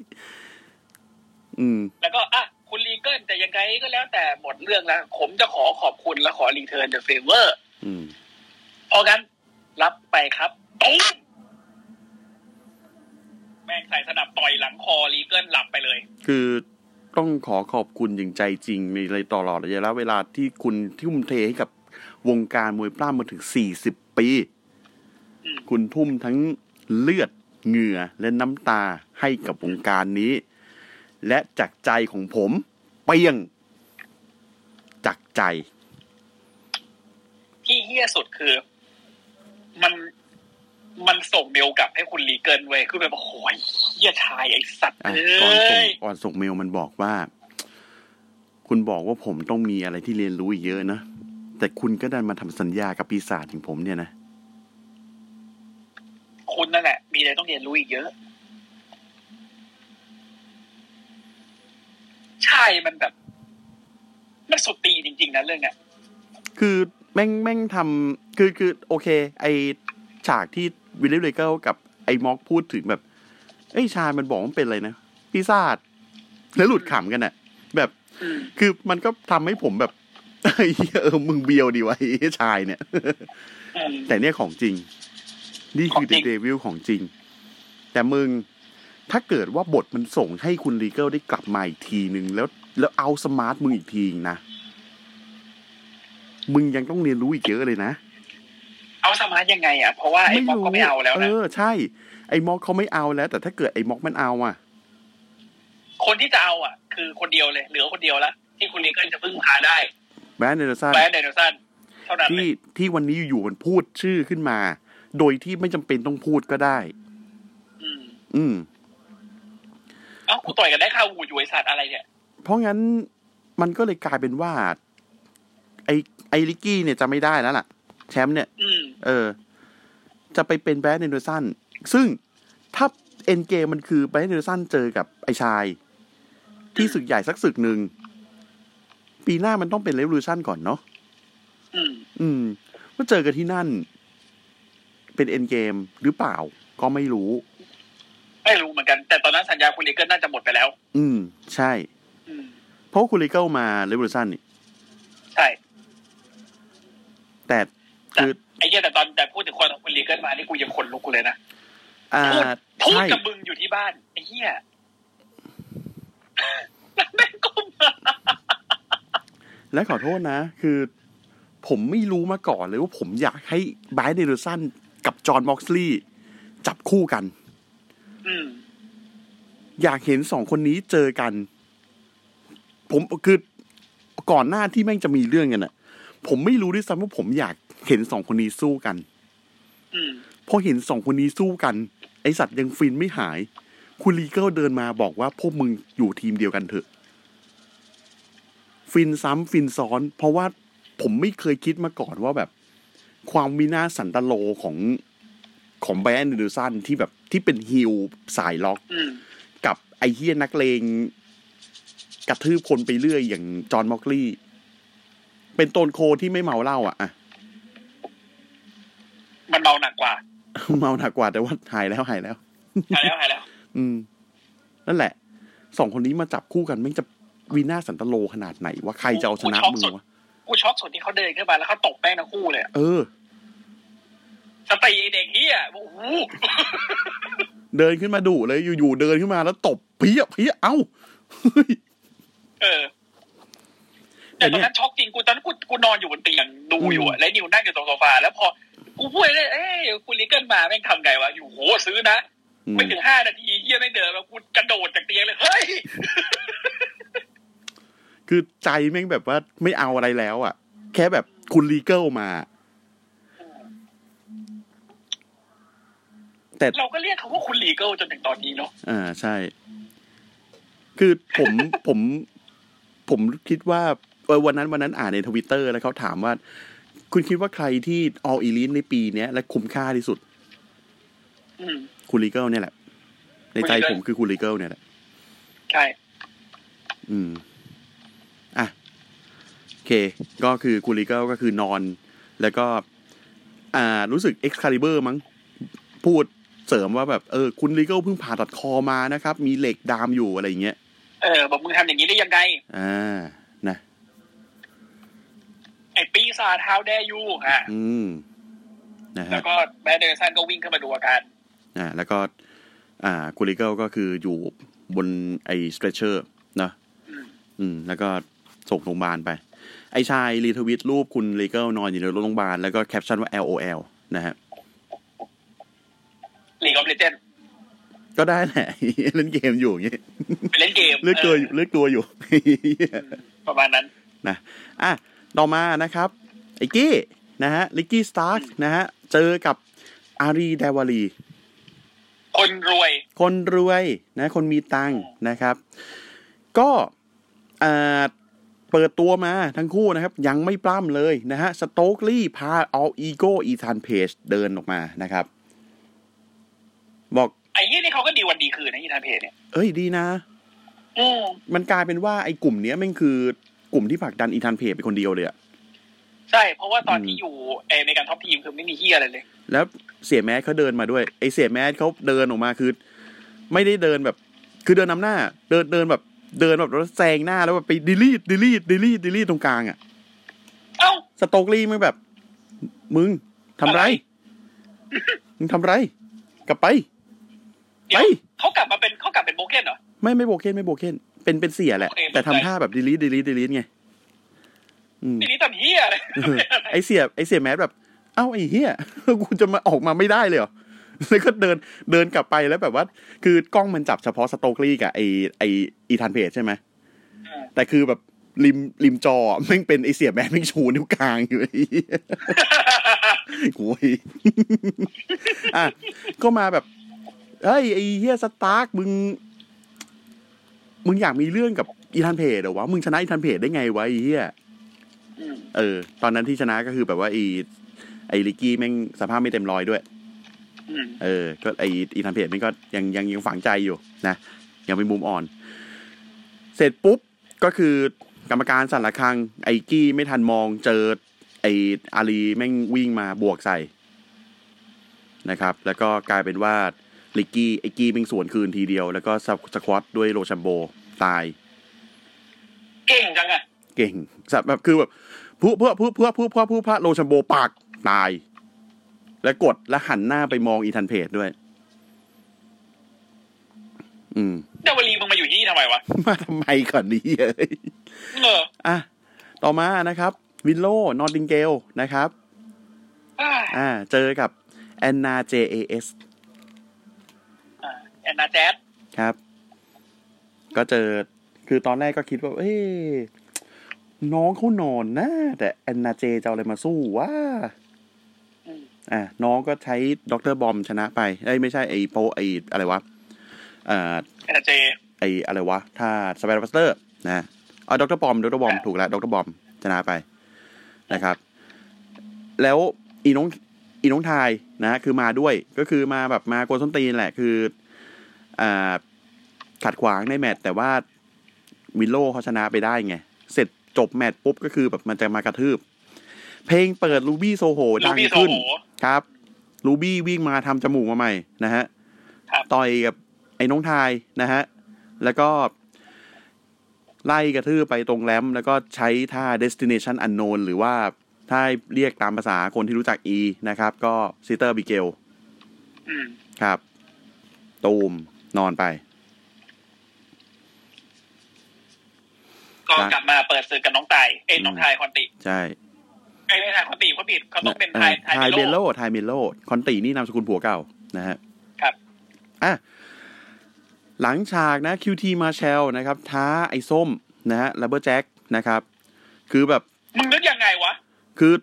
อืม แล้วก็อะคุณลีเกิลแต่ยังไงก็แล้วแต่หมดเรื่องแล้ว ผมจะขอขอบคุณและขอ return the favorอืมเพราะงั้น รับไปครับตุ้มแม่งใส่สนับต่อยหลังคอลีเกิลหลับไปเลย คือ ต้องขอขอบคุณอย่างใจจริงในเลยตลอดระยะเวลาที่คุณทุ่มเทให้กับวงการมวยปล้ำมาถึง40ปีอืมคุณทุ่มทั้งเลือดเหงื่อและน้ำตาให้กับวงการนี้ และจากใจของผมเปียงจากใจ ที่เหี้ยสุดคือ มัน มันส่งเมลกลับให้คุณลีเกิลเว้ยคือแบบโอ้ยเหี้ยชายไอ้สัตว์อะเอก่อนส่ง้ยก่อนส่งเมลมันบอกว่า คุณบอกว่าผมต้องมีอะไรที่เรียนรู้อีกเยอะนะ แต่คุณก็ดันมาทำสัญญากับปีศาจถึงผมเนี่ยนะ คุณนั่นแหละ มีอะไรต้องเรียนรู้อีกเยอะ ใช่มันแบบ มันสุดตีนจริง ๆนะเรื่องเนี้ยคือแม่งแม่งทำคือคือ โอเค ไอฉากที่ วิลเลียมลีเกิลกับไอ้ม็อกพูดถึงแบบไอ้ชายมันบอกว่ามันเป็นอะไรนะปีศาจแล้วหลุดขำกันอะแบบคือมันก็ทำให้ผมแบบเออมึงเบียวดีวะไอ้ชายเนี่ย แต่เนี่ยของจริง นี่คือของจริง devil ของจริง แต่มึงถ้าเกิดว่าบทมันส่งให้คุณลีเกิลได้กลับมาอีกทีหนึ่งแล้ว แล้ว outsmart มึงอีกทีนะ มึงยังต้องเรียนรู้อีกเยอะเลยนะ outsmart ยังไงอะเพราะว่าไอ้ม็อกก็ไม่เอาแล้วเอนะอใช่ ไอ้ม็อกเขาไม่เอาแล้ว แต่ถ้าเกิดไอ้ม็อกมันเอาอะ คนที่จะเอาอะ คือคนเดียวเลย เหลือคนเดียวละที่คุณลีเกิลจะพึ่งพาได้ไบรอันแดเนียลสันแบรนด์เดนสันเท่านั้นเลที่ยที่วันนี้อยู่ๆมันพูดชื่อขึ้นมา โดยที่ไม่จำเป็นต้องพูดก็ได้ อืม อืมเอ้ากูต่อยกันได้ข้าวหูอยู่ไอสัตว์อะไรเนี่ย เพราะงั้นมันก็เลยกลายเป็นว่า ไอไอลิกกี้เนี่ยจะไม่ได้แล้วล่ะ แชมป์เนี่ยอืมเออ จะไปเป็นแบรนด์เดนเดอร์สันซึ่งถ้าเอ็นเกมมันคือไบรอันเดอร์สันเจอกับไอชาย ที่ศึกใหญ่สักศึกหนึ่ง ปีหน้ามันต้องเป็นเร v ลูชันก่อนเนาะอืมอืมว่าเจอกันที่นั่น เป็น endgame หรือเปล่า ก็ไม่รู้ ไม่รู้เหมือนกัน แต่ตอนนั้นสัญญาคุณลีเกิลน่าจะหมดไปแล้ว อืม ใช่อืมเพราะว่าคุณลีเกิลมาเร v ลูชันนี่ใช่ แต่ คือไอ้เหี้ยแต่ตอนแต่พูดถึงคนของคุณลีเกิลมานี่กูยังขนลุกกูเลยนะอ่าพูดพูดใช่กับมึงอยู่ที่บ้านไอ้เหี้ยแม่งก็มาและขอโทษนะ คือ ผมไม่รู้มาก่อนเลยว่าผมอยากให้ไบรอันแดเนียลสันกับจอห์นม็อกซ์ลีย์จับคู่กันอืมอยากเห็นสองคนนี้เจอกัน ผมคือก่อนหน้าที่แม่งจะมีเรื่องกันอะผมไม่รู้ด้วยซ้ำว่าผมอยาก เห็นสองคนนี้สู้กันอืมพอเห็นสองคนนี้สู้กัน ไอสัตว์ยังฟินไม่หาย คุณลีเกิลเดินมาบอกว่าพวกมึงอยู่ทีมเดียวกันเถอะ ฟินซ้ำฟินซ้อน เพราะว่าผมไม่เคยคิดมาก่อนว่าแบบ ความวินาศสันตโลของของไบรอันแดเนียลสันที่แบบที่เป็น heel สายล็อกอืมกับไอเฮียนักเลงกระทืบคนไปเรื่อยอย่างจอนม็อกซ์ลีย์ เป็นสโตนโคลด์ที่ไม่เมาเหล้าอะอะ มันเมาหนักกว่า เมาหนักกว่าแต่ว่าหายแล้วหายแล้วหายแล้วหายแล้ว อืม นั่นแหละสองคนนี้มาจับคู่กันไม่งจะวีน่าสันตโลขนาดไหนว่าใครจะเอาชนะมึงวะกูช็อกสุดที่เขาเดินขึ้นมาแล้วเขาตกแป้งทั้งคู่เลยอะเออสติไอ้เด็กเฮียโอ้โหเดินขึ้นมาดุเลยอยู่ๆเดินขึ้นมาแล้วตบเพี้ยเพี้ยเอ้าเฮ้ยเออ แต่ตอนนั้นช็อกจริงกูตอนนั้นกูกูนอนอยู่บนเตียงดูอยู่อะแล้วนิวนั่งอยู่ตรงโซฟาแล้วพอกูพูดเลยเอ้ยคุณลิเกิลมาแม่งทำไงวะอยู่โหซื้อนะอืมไม่ถึงห้านาทีเฮียไม่งเดินมากูกระโดดจากเตียงเลยเฮ้ยคือใจแม่งแบบว่าไม่เอาอะไรแล้วอะแค่แบบคุณลีเกิลมาแต่เราก็เรียกเขาว่าคุณลีเกิลจนถึงตอนนี้เนาะอ่าใช่ คือผมผม ผมคิดว่าเออ วันนั้นวันนั้นอ่านในทวิตเตอร์แล้วเขาถามว่า คุณคิดว่าใครที่ออ l อีลินในปีเนี้ย และคุ้มค่าที่สุดอืมคุณลีเกิลเนี่ยแหละ ในใจคุณ Legal ผมคือคุณลีเกิลเนี่ยแหละ ใช่ อืม อะ โอเค ก็คือคุณลีเกิลก็คือนอน แล้วก็ อ่า รู้สึก Excalibur มั้ง พูดเสริมว่าแบบ เออ คุณลีเกิลเพิ่งผ่าตัดคอมานะครับ มีเหล็กดามอยู่อะไรอย่างเงี้ย เออ บอกมึงทำอย่างนี้ได้ยังไง อ่านะ ไอ้ปีศาจเท้าแดยูอะอืมนะแล้ฮะวก็ไบรอันแดเนียลสันก็วิ่งขึ้นมาดูอาการอ่าแล้วก็ อ่าคุณลีเกิลก็คืออยู่บนไอ้ stretcher นะอืมอืม แล้วก็ส่งโรงพยาบาลไป ไอ้ชายรีทวิตรูปคุณลีเกิลนอนอยู่ในรถโรงพยาบาลแล้วก็แคปชั่นว่า LOL นะฮะLeague of Legends ก็ได้แหละเล่นเกมอยู่อย่างงี้ไปเล่นเกมเลือกตัวอยู่เลือกตัวอยู่ ประมาณนั้นนะอะ ต่อมานะครับไอ้กี้นะฮะริกกี้สตาร์กส์นะฮะเจอกับอารีไดวารีคนรวย คนรวยนะคนมีตังค์นะครับ ก็อ่าเปิดตัวมาทั้งคู่นะครับ ยังไม่ปล้ำเลยนะฮะสโตกลี่พาเอาอีโก้อีธานเพจเดินออกมานะครับ บอกไอ้เหี้ยนี่เขาก็ดีวันดีคืนนะอีธานเพจเนี่ย เอ้ยดีนะอืมมันกลายเป็นว่าไอ้กลุ่มเนี้ยแม่งคือก ลุ่มที่ผลักดันอีธานเพจเป็นคนเดียวเลยอะใช่ เพราะว่าตอนอืมที่อยู่เอออเมริกันท็อปทีมคือไม่มีเหี้ยอะไรเลย แล้วเสี่ยแมทเขาเดินมาด้วยไอ้เสี่ยแมทเขาเดินออกมาคือ ไม่ได้เดินแบบ คือเดินนำหน้า เดินเดินแบบเดินแบบแล้วแซงหน้าแล้วแบบไป delete delete delete delete ตรงกลางอะเอ้าสโตกลี่ไม่แบบ มึงทำไรอะไร มึงทำไร กลับไปเดี๋ยวไปเขากลับมาเป็นเขากลับเป็นโบเก้นเหรอไม่ไม่โบเคนไม่โบเคน เป็นเป็นเสียแหละโอเคแต่ทำเข้าใจท่าแบบดีลีดดีลีดดีลีดไงอืมทีนี้ทำเฮียอะไรเออไอเสียไอเสียแมสแบบ เอ้าไอเฮียกูจะมาออกมาไม่ได้เลยเหรอแล้วก็เดินเดินกลับไปแล้วแบบว่า คือกล้องมันจับเฉพาะสโตกลี่กับไอไออีธานเพจใช่ไหมอืมแต่คือแบบริมริมจอแม่งเป็นไอเสียแมสแม่งชูนิ้วกลางอยู่ไอ้เหี้ยโอ้ยอะก็มาแบบเฮ้ยไอ้เฮียสตาร์กมึง มึงอยากมีเรื่องกับอีธานเพจเหรอวะมึงชนะอีธานเพจได้ไงวะไอ้เฮียอืมเออ ตอนนั้นที่ชนะก็คือแบบว่าไอ้ไอ้ลิกกี้แม่งสภาพไม่เต็มร้อยด้วยอืมเออ ก็ไออีธานเพจนี่ก็ยังยังยังฝังใจอยู่นะยังเป็นมุมอ่อน เสร็จปุ๊บก็คือกรรมการสั่นระฆัง ไอ้กี้ไม่ทันมองเจอ ไอ้อาลีแม่งวิ่งมาบวกใส่นะครับ แล้วก็กลายเป็นว่า ลิกกี้ไอ้กี้แม่งสวนคืนทีเดียว แล้วก็สสควอตด้วยโรชัมโบตาย เก่งจังอะเก่งสับแบบคือแบบผู้เพื่อผู้เพื่อผู้เพื่อผู้พระโรชัมโบปากตาย แล้วกดแล้วหันหน้าไปมอง Ethan Page ด้วย อืมเดวลีมึงมาอยู่ที่นี่ทำไมวะ มาทำไมก่อนนี้เอ้ยเอออะต่อมานะครับ Willow Nightingale นะครับ อ่าอ่าเจอกับแอนนา JAS แอนนาแจ๊ดครับ ก็เจอคือตอนแรกก็คิดว่า เอ้น้องเขานอนนะแต่ Anna Jay จะเอาอะไรมาสู้วะอืมอ่าน้องก็ใช้ Doctor Bomb ชนะไปไอ้ยไม่ใช่ไอ้โปไอ้อะไรวะอ่า Anna Jay ไอ้อะไรวะ ท่า spinebuster นะอ๋อ Doctor Bomb Doctor Bomb อ่าถูกแล้ว Doctor Bomb ชนะไปนะครับ แล้วอีน้องอีน้อง Tay นะ คือมาด้วยก็คือมาแบบมากวนส้นตีนแหละ คืออ่า ขัดขวางในแมตช์แต่ว่าWillow เขาชนะไปได้ไง เสร็จจบแมตช์ปุ๊บก็คือแบบมันจะมากระทืบ เพลงเปิดลูบี้โซโหลูดังบี้โซขึ้นครับ Ruby วิ่งมาทำจมูกมาใหม่นะฮะครับต่อยกับไอ้น้อง Tay นะฮะ แล้วก็ไล่กระทืบไปตรง ramp แล้วก็ใช้ท่า Destination Unknown หรือว่าถ้าเรียกตามภาษาคนที่รู้จัก E นะครับ ก็ซิเตอร์บิเกลอืมครับตูม นอนไป ก็ครับกลับมาเปิดศึกกับน้อง Tay เอ้ยน้องอืม Tay Conti ใช่ไอ้ไม่ Tay Conti เขาผิดเขาต้องเป็นอ่ Tay Tay Tay Melo Tay Melo Conti นี่นามสกุลผัวเก่านะฮะครับอะหลังฉากนะ QT มาเชลนะครับ ท้าไอ้ส้มนะฮะ lumberjack นะครับ คือแบบ มึงนึกยังไงวะ คือ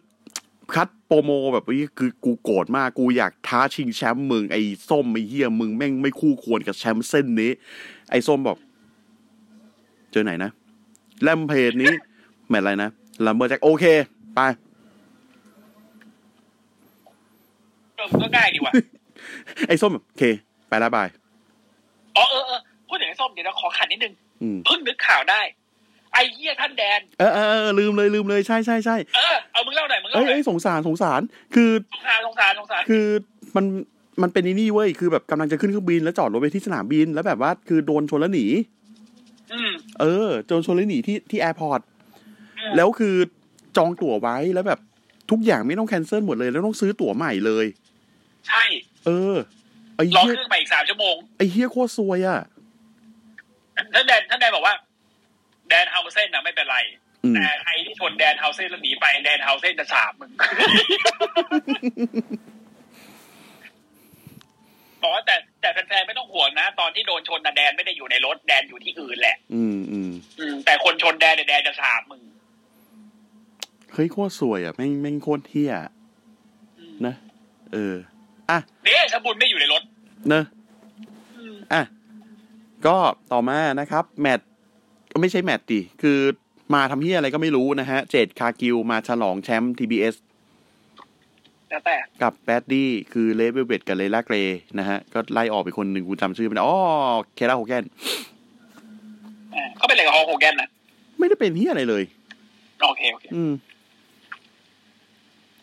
cut promo แบบนี้คือกูโกรธมากกูอยากท้าชิงแชมป์มึงไอ้ส้มไอ้เฮียมึงแม่งไม่คู่ควรกับแชมป์เส้นนี้ ไอ้ส้มบอก เจอไหนนะแลมเพจนี้แมตช์อะไรนะลัมเบอร์แจ็คโอเค ไปเออมันก็ง่ายดีว่ะไอ้ส้มแบบโอเค ไปละบายอ๋อเออเออพูดถึงไอ้ส้มเดี๋ยวเราขอขัดนิดนึงอืมเพิ่งนึกข่าวได้ ไอ้เหี้ยท่านแดนเออเออเออลืมเลยลืมเลยใช่ใช่ใช่เออเอามึงเล่าหน่อยมึงเอ้เล่ายหน่อยเอ้ยสงสารสงสาร คือสงสารสงสารสงสารคือมันมันเป็นไอ้นี่เว้ยคือแบบกำลังจะขึ้นเครื่องบินแล้วจอดรถไปที่สนามบิน แล้วแบบว่าคือโดนชนแล้วหนีอืมเออโดนชนแล้วหนีที่ที่ airport อืมแล้วคือจองตั๋วไว้แล้วแบบทุกอย่างไม่ต้อง cancel หมดเลย แล้วต้องซื้อตั๋วใหม่เลย ใช่ เออไอ้รอเฮียเครื่องมาอีกสามชั่วโมงไอ้เฮียโคตรซวยอะท่านแดนท่านแดนบอกว่า Danhausen นะไม่เป็นไรอืมแต่ใครที่ชนแดนเฮาเซนแล้วหนีไปแดนเฮาเซนจะสาบมึงบอกว่าแต่แต่แฟนๆไม่ต้องห่วงนะ ตอนที่โดนชนนะแดนไม่ได้อยู่ในรถแดนอยู่ที่อื่นแหละ อืมอืมอืมแต่คนชนแดนเนี่ยแดนจะสาบมึงเฮ้ยโคตรซวยอะแม่งแม่งโคตรเฮียอืมนะ เออ อะเด้ชบุญไม่อยู่ในรถเนอะอืมอะก็ต่อมานะครับ แมตช์ก็ ไม่ใช่แมตช์ดิ คือมาทำเฮียอะไรก็ไม่รู้นะฮะ เจดคากิวมาฉลองแชมป์ TBS แล้วแต่กับ Baddies คือ Red Velvet กับ Leila Grey นะฮะ ก็ไล่ออกไปคนหนึ่งกูจำชื่อไม่ได้อ๋อ Kiera Hoganอ่าเขาเป็นอะไรกับ Hulk Hogan นะไม่ได้เป็นเฮียอะไรเลย โอเค โอเค อืม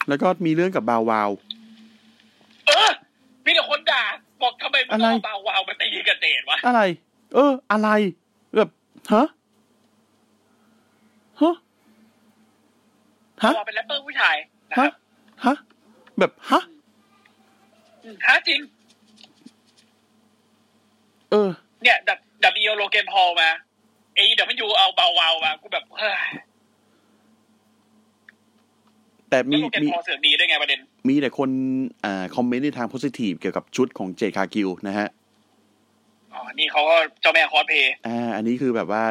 แล้วก็มีเรื่องกับ Bow Wow เออ มีแต่คนด่า บอกทำไมมึงอะไรต้องเอาบาวาวมาตีกับเจดวะ อะไร เออ อะไรแบบฮะฮะ ฮะบาวาวเป็นแรปเปอร์ผู้ชายนะครับฮะแบบฮะอืมฮะจริง เออ เนี่ยดับดับเบิลโลเกนพอลมาเอดับมันยูเอาบาวาวมากูแบบเฮ้ยแต่แล้มีวโลเกนมีพอลเสือกดีด้วยไงประเด็น มีแต่คนอ่าคอมเมนต์ในทางโพสิทีฟเกี่ยวกับชุดของเจคากิวนะฮะ อ๋อ นี่เขาก็เจ้าแม่คอสเพย์อ่า อันนี้คือแบบว่า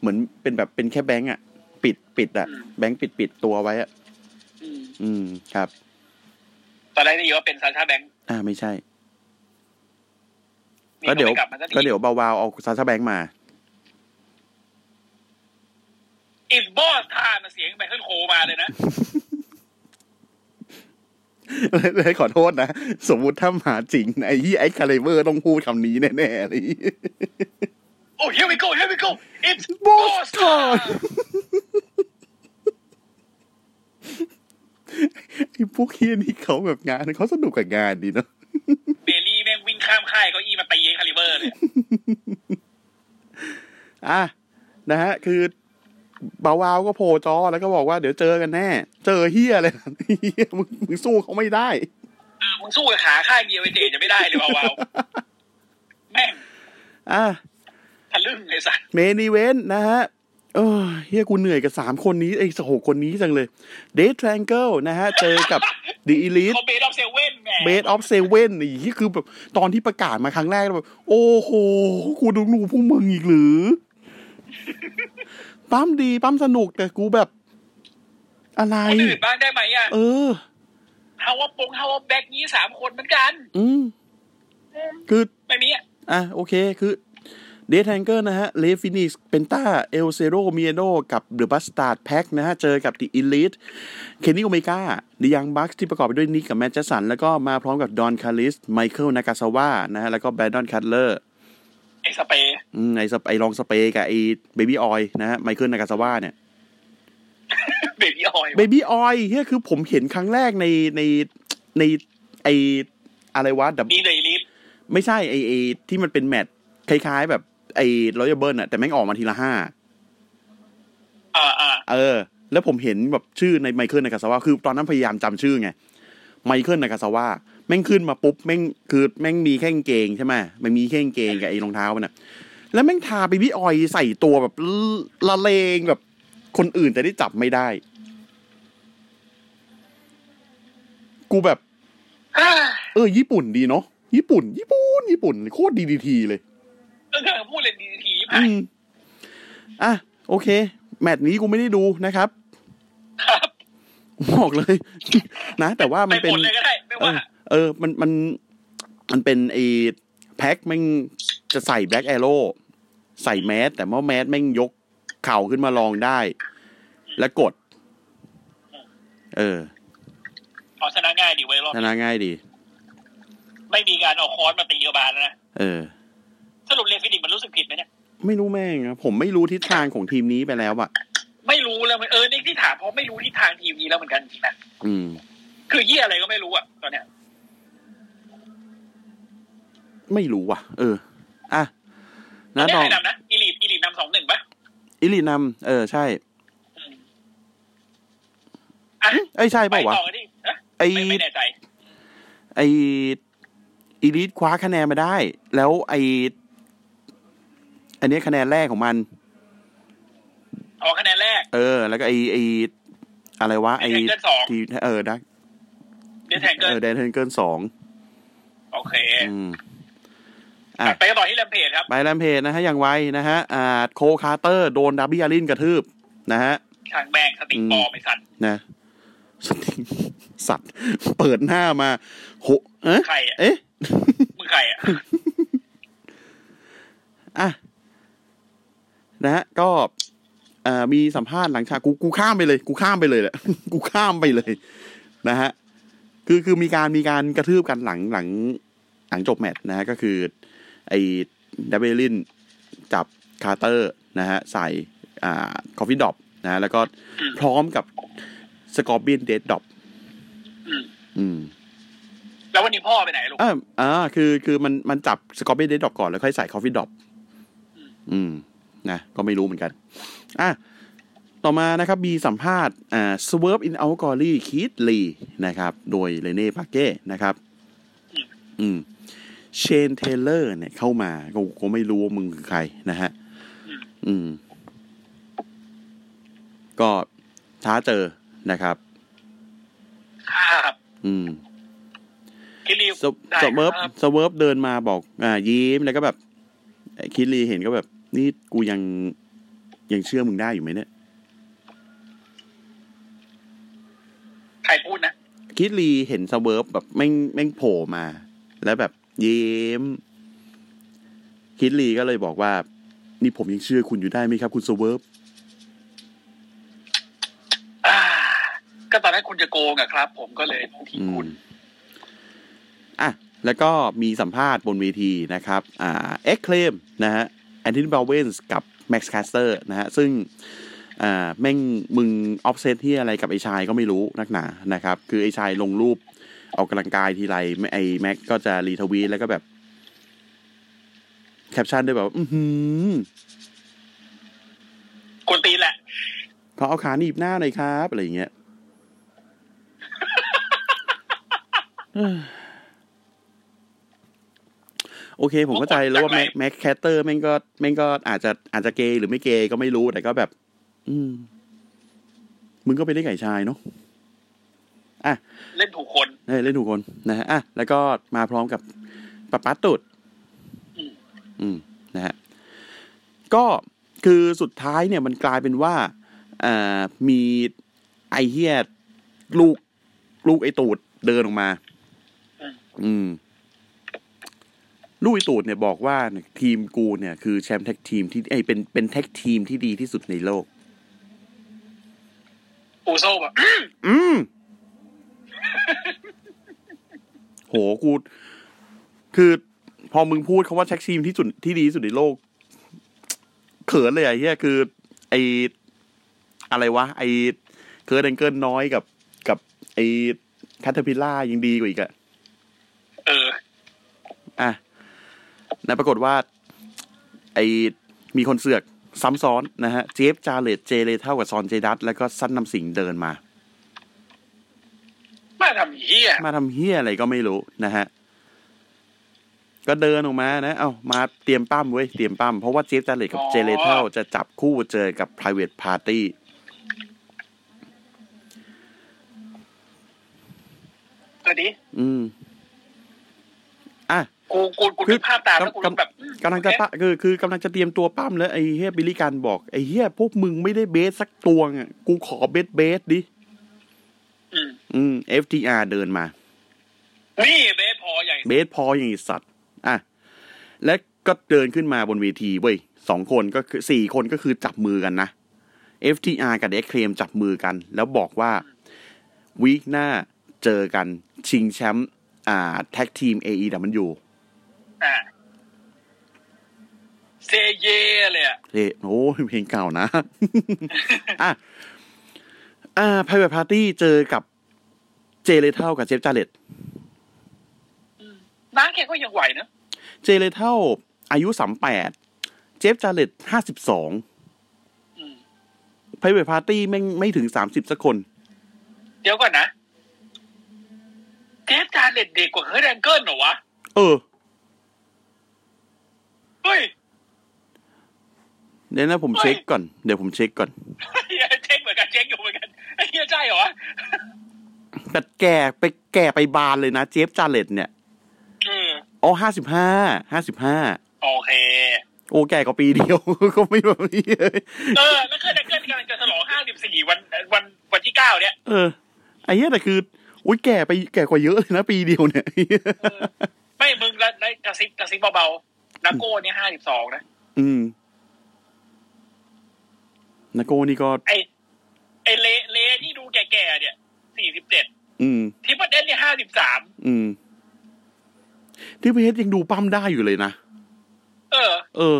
เหมือนเป็นแบบเป็นแค่แบงก์อะ ปิดปิดอะอืมแบงก์ปิดปิดตัวไว้อะอืมอืมครับ ตอนแรกนี่ว่าเป็นซาชาแบงค์อ่าไม่ใช่นี่ก็ก็เดี๋ยวไม่กลับมาสักทีก็เดี๋ยวเบาๆเอาซาซาแบงก์มาอิสบอสทามาเสียงไมเคิลโคมาเลยนะเลยเลยขอโทษนะ สมมุติถ้ามาจริง ไอ้ยี่ไอ้คาเลเวอร์ต้องพูดคำนี้แน่ๆเลยโอ้ here we go here we go it's บอ boss สทอน ไอ้พวกเฮียนี่เขาแบบงานเขาสนุกกับงานดีเนาะเบลลี่แม่งวิ่งข้ามค่ายเก็อี้มาตีไอ้คาลิเบอร์เลยอะนะฮะ คือเบาวาวก็โผล่จอแล้วก็บอกว่าเดี๋ยวเจอกันแน่ เจอเฮียเลยเฮียมึงมึงสู้เขาไม่ได้เออมึงสู้กับขาค่ายเดียวไอ้เจจะไม่ได้เลยว้าวๆแม่งอะทะลึ่งเลยสัตว์เมนีเวนนะฮะ เออเฮียกูเหนื่อยกับสามคนนี้ไอ้สหกคนนี้จังเลยเดททร a งเกิลนะฮะ เจอกับ The Elite เขาเบสออฟเซเว่นแหมเบสออฟเซเว่นนี่คือแบบตอนที่ประกาศมาครั้งแรกแล้วแบบโอ้โหกูดูหนูพวกมึงอีกหรือ ปั๊มดีปั๊มสนุกแต่กูแบบ อะไรคนอื่นบ้างได้ไหมอะ เออฮาวาปงฮาวาแบ็กนี้สามคนเหมือนกัน อืมคือไม่มีอะอะโอเคคือ เดทแทงเกอร์นะฮะเลฟินิสเปนต้าเอลเซโรเมียโนกับเดอะบัสตาร์ดแพ็กนะฮะ เจอกับ The Elite เคนนี่โอเมกาดิยังบัคที่ประกอบไปด้วยนิกกับแมจสัน แล้วก็มาพร้อมกับดอนคาริส ไมเคิลนากาซาวะนะฮะ แล้วก็แบดดอนคัตเลอร์ไอ้สเปรย์อืมไอสเปไอลองสเปรย์กับไอเบบี้ออยนะฮะไมเคิลนากาซาวะเนี่ยเบบี้ออยเบบี้ออยเฮียคือผมเห็นครั้งแรกในในในไออะไรวะดับมีเลยลิฟไม่ใช่ไอไอที่มันเป็นแมทคล้ายๆแบบ ไอรอยัลเบิร์นอะแต่แม่งออกมาทีละห้าอ่าอ่าเออ แล้วผมเห็นแบบชื่อในไมเคิลนากาซาวะคือตอนนั้นพยายามจำชื่อไงไมเคิลนากาซาวะแม่งขึ้นมาปุ๊บแม่งคือแม่งมีแค่กางเกงใช่ไหมมันมีแค่กางเกงกับไอ้รองเท้ามันอะแล้วแม่งทาเบบี้ออยใส่ตัวแบบละเลงแบบคนอื่นจะได้จับไม่ได้ กูแบบอ่าเออ ญี่ปุ่นดีเนาะญี่ปุ่น ญี่ปุ่น ญี่ปุ่น โคตรดีดีทีเลย เออพูดเลยดีทีอืผ่านมอะโอเค แมตช์นี้กูไม่ได้ดูนะครับ ครับบอกเลย นะ แต่ว่ามันไปเป็นผลเลยก็ได้ไม่เอว่าอเออ มันมันมันเป็นไอ้แพ็คแม่งจะใส่แบ็กแอโร่ใส่แมสแต่ว่าแมสแม่งยกเข่าขึ้นมาลองได้ แล้วกด เออเอาชนะง่ายดีไว้ยรอบชนะง่ายดี ไม่มีการเอาค้อนมาตีกบาลแล้วนะ เออ สรุป Rey Fenix มันรู้สึกผิดไหมเนี่ยไม่รู้แม่งอะผมไม่รู้ทิศทางของทีมนี้ไปแล้วอะไม่รู้แล้วเออนี่ที่ถามเพราะไม่รู้ทิศทางทีมนี้แล้วเหมือนกันจริงนะอืม คือเหี้ยอะไรก็ไม่รู้อะตอนเนี้ย ไม่รู้ว่ะ เอออะตอนนะเนี้ยน้องใครนำนะ Elite Elite นำสองหนึ่งปะ Elite นำเออใช่อืมอะเอ้ยใช่ไปเปล่าวะต่อกันดิเอ๊ะไอไม่ไม่แน่ใจไออีลิทคว้าคะแนนมาได้ แล้วไอ อันนี้คะแนนแรกของมันออกคะแนนแรก เออ แล้วก็ไอไออะไรวะไอเดนเทนเกิลสองทีเออดักเดนแทงเกิเอลอแดนเทนเกิลสองโอเคอืมอะไปกันต่อที่แรมเพจครับ ไปแรมเพจนะฮะ อย่างไวนะฮะ อ่า โคคาร์เตอร์โดนดับบี้อารินกระทืบ นะฮะทางแบงสติงบอลไม่สันนะสติงสัตว์ เปิดหน้ามา โหเอ๊ะใครอะเอ๊ะมึงใครอะอะ นะฮะก็เอ่อมีสัมภาษณ์หลังฉากกูกูข้ามไปเลย กูข้ามไปเลยแหละกูข้ามไปเลยนะฮะคือคือมีการมีการกระทืบกันหลังหลังหลังจบแมตช์นะฮะก็คือ ไอ้Darby Allin จับ Karter นะฮะใส่อ่า Coffin Drop นะฮะแล้วก็อืมพร้อมกับ Scorpion Death Drop อืมอืม แล้ววันนี้พ่อไปไหนลูกอ่าอ่าคือคือมันมันจับสกอร์เบ d เดดดอก่อนแล้วค่อยใส่ Coffin Drop อืมอืม นะก็ไม่รู้เหมือนกันอะต่อมานะครับมีสัมภาษณ์อ่า Swerve in Our Glory Keith Lee นะครับ โดย Renee Paquetteนะครับ อืม Shane Taylor เนี่ยเข้ามาก็ก็ไม่รู้ว่ามึงคือใครนะฮะ อืม ก็ท้าเจอนะครับ ครับ อืม Keith Lee ได้ Swerve ครับ Swerve เดินมาบอก อ่า ยิ้มแล้วก็แบบเอ่อ Keith Lee เห็นก็แบบ นี่กูยังยังเชื่อมึงได้อยู่ไหมเนี่ย ใครพูดนะ Keith Lee เห็น Swerve แบบแม่งแม่งโผล่มา แล้วแบบยิ้ม Keith Lee ก็เลยบอกว่า นี่ผมยังเชื่อคุณอยู่ได้ไหมครับ คุณ Swerveอ่าก็ตอนนั้นคุณจะโกงอะครับ ผมก็เลยทิ้งอืคุมณอะแล้วก็มีสัมภาษณ์บนเวทีนะครับ อ่า Acclaimed นะฮะ Anthony Bowens กับ Max Caster นะฮะ ซึ่งอ่าแม่งมึง obsessed ที่อะไรกับไอชายก็ไม่รู้นักหนานะครับ คือไอชายลงรูปออกกำลังกายทีไรไอ Max ก็จะ retweet แล้วก็แบบ แคปชั่นด้วยแบบ อือหือกวนตีนแหละขอเอาขาหนีบหน้าหน่อยครับ อะไรอย่างเงี้ย โอเค ผมเข้าใจแล้วว่า Max Max Caster แม่งก็แม่งก็อาจจะอาจจะเกย์หรือไม่เกย์ก็ไม่รู้แต่ก็แบบ อืม มึงก็ไปได้ไก่ชายเนาะอะเล่นถูกคนเฮ้ยเล่นถูกคนนะฮะอะแล้วก็มาพร้อมกับปะปัดตุดอืมอืมนะฮะก็คือสุดท้ายเนี่ยมันกลายเป็นว่าอ่ามีไอเฮียลูก ลูกไอตูดเดินออกมา อืม ลูกไอตูดเนี่ยบอกว่าทีมกูเนี่ยคือแชมป์ tag team ที่ไอยเป็นเป็น tag team ที่ดีที่สุดในโลก Uso แบบอืม โหกูคือพอมึงพูดคำว่า tag team ที่สุดที่ดีที่สุดในโลก เขินเลยไอ้เหี้ยคือ ไออะไรวะ ไอเคิร์ดแองเกิลน้อยกับกับ ไอแคทเทอร์พิล่ายังดีกว่าอีกอะเออ อะ แล้วปรากฏว่าไอมีคนเสือกซ้ำซ้อนนะฮะ เจฟจาเลตเจเลเท่ากับซอนเจดัตแล้วก็สั้นนำสิงเดินมา มาทำเฮียมาทำเฮียอะไรก็ไม่รู้นะฮะ ก็เดินออกมานะ เอามาเตรียมปั้มเว้ย เตรียมปั้มเพราะว่าเจฟจาเลตกับเจเลเทลจะจับคู่เจอกับ private party ก็ดี อืมอะ กูกูกูคืนึอกภาพตามแล้วกูกำรู้แบบอืมกำลังจะปะคือคือกำลังจะเตรียมตัวปั้มแล้วไอ้เฮียบิลลี่การบอกไอ้เฮียพวกมึงไม่ได้เบสสักตัวอะกูขอเบสเบสดิอืมอืม FTR เดินมา นี่เบสพอใหญ่เบสพออย่างไอ้สัตว์ อะ และก็เดินขึ้นมาบนเวทีเว้ยสองคนก็คือสี่คนก็คือจับมือกันนะ FTR กับ X เคลมจับมือกัน แล้วบอกว่าweek หน้าเจอกันชิงแชมป์อ่า tag team AEW อ่าเซเยเลยอะเฮ้โอ้ยเพลงเก่านะ อะอ่า Private Party เจอกับ Jay Lethal กับ Jeff Jarrettน้าแกก็ยังไหวนะ Jay Lethal อายุสามแปด Jeff Jarrett ห้าสิบสองอืม Private Party แม่งไม่ถึงสามสิบสักคน เดี๋ยวก่อนนะ Jeff Jarrett เด็กกว่า Kurt Angle เหรอวะ เออเฮ้ยเดี๋ยวนะผมเฮ้ยเช็คก่อนเดี๋ยวผมเช็คก่อนเหี้ยเช็คเหมือนกันเช็คอยู่เหมือนกันไอ้เหี้ยใช่เหรอวะแต่แก่ไปแก่ไปบานเลยนะ Jeff Jarrett เนี่ยอืมอ๋อห้าสิบห้าห้าสิบห้าโอเคโอ้แก่กว่าปีเดียวก็ไม่แบบนี้เลยเออแล้วเคิร์ดแองเกิลกำลังจะฉลองห้าสิบสี่วันวันวันที่เก้าเนี่ยเออไอ้เหี้ยแต่คืออุ้ยแก่ไปแก่กว่าเยอะเลยนะปีเดียวเนี่ยไม่มึงแล้วแล้วกระซิบกระซิบเบาๆ นักโก้เนี่ยห้าสิบสองนะ อืมนาโกนี่ก็ ไอไอเลเลที่ดูแก่ๆเนี่ยสี่สิบเจ็ดอืมทิปเปิลเดนเนี่ยห้าสิบสามอืม ที่พีเอสยังดูปั้มได้อยู่เลยนะ เออ เออ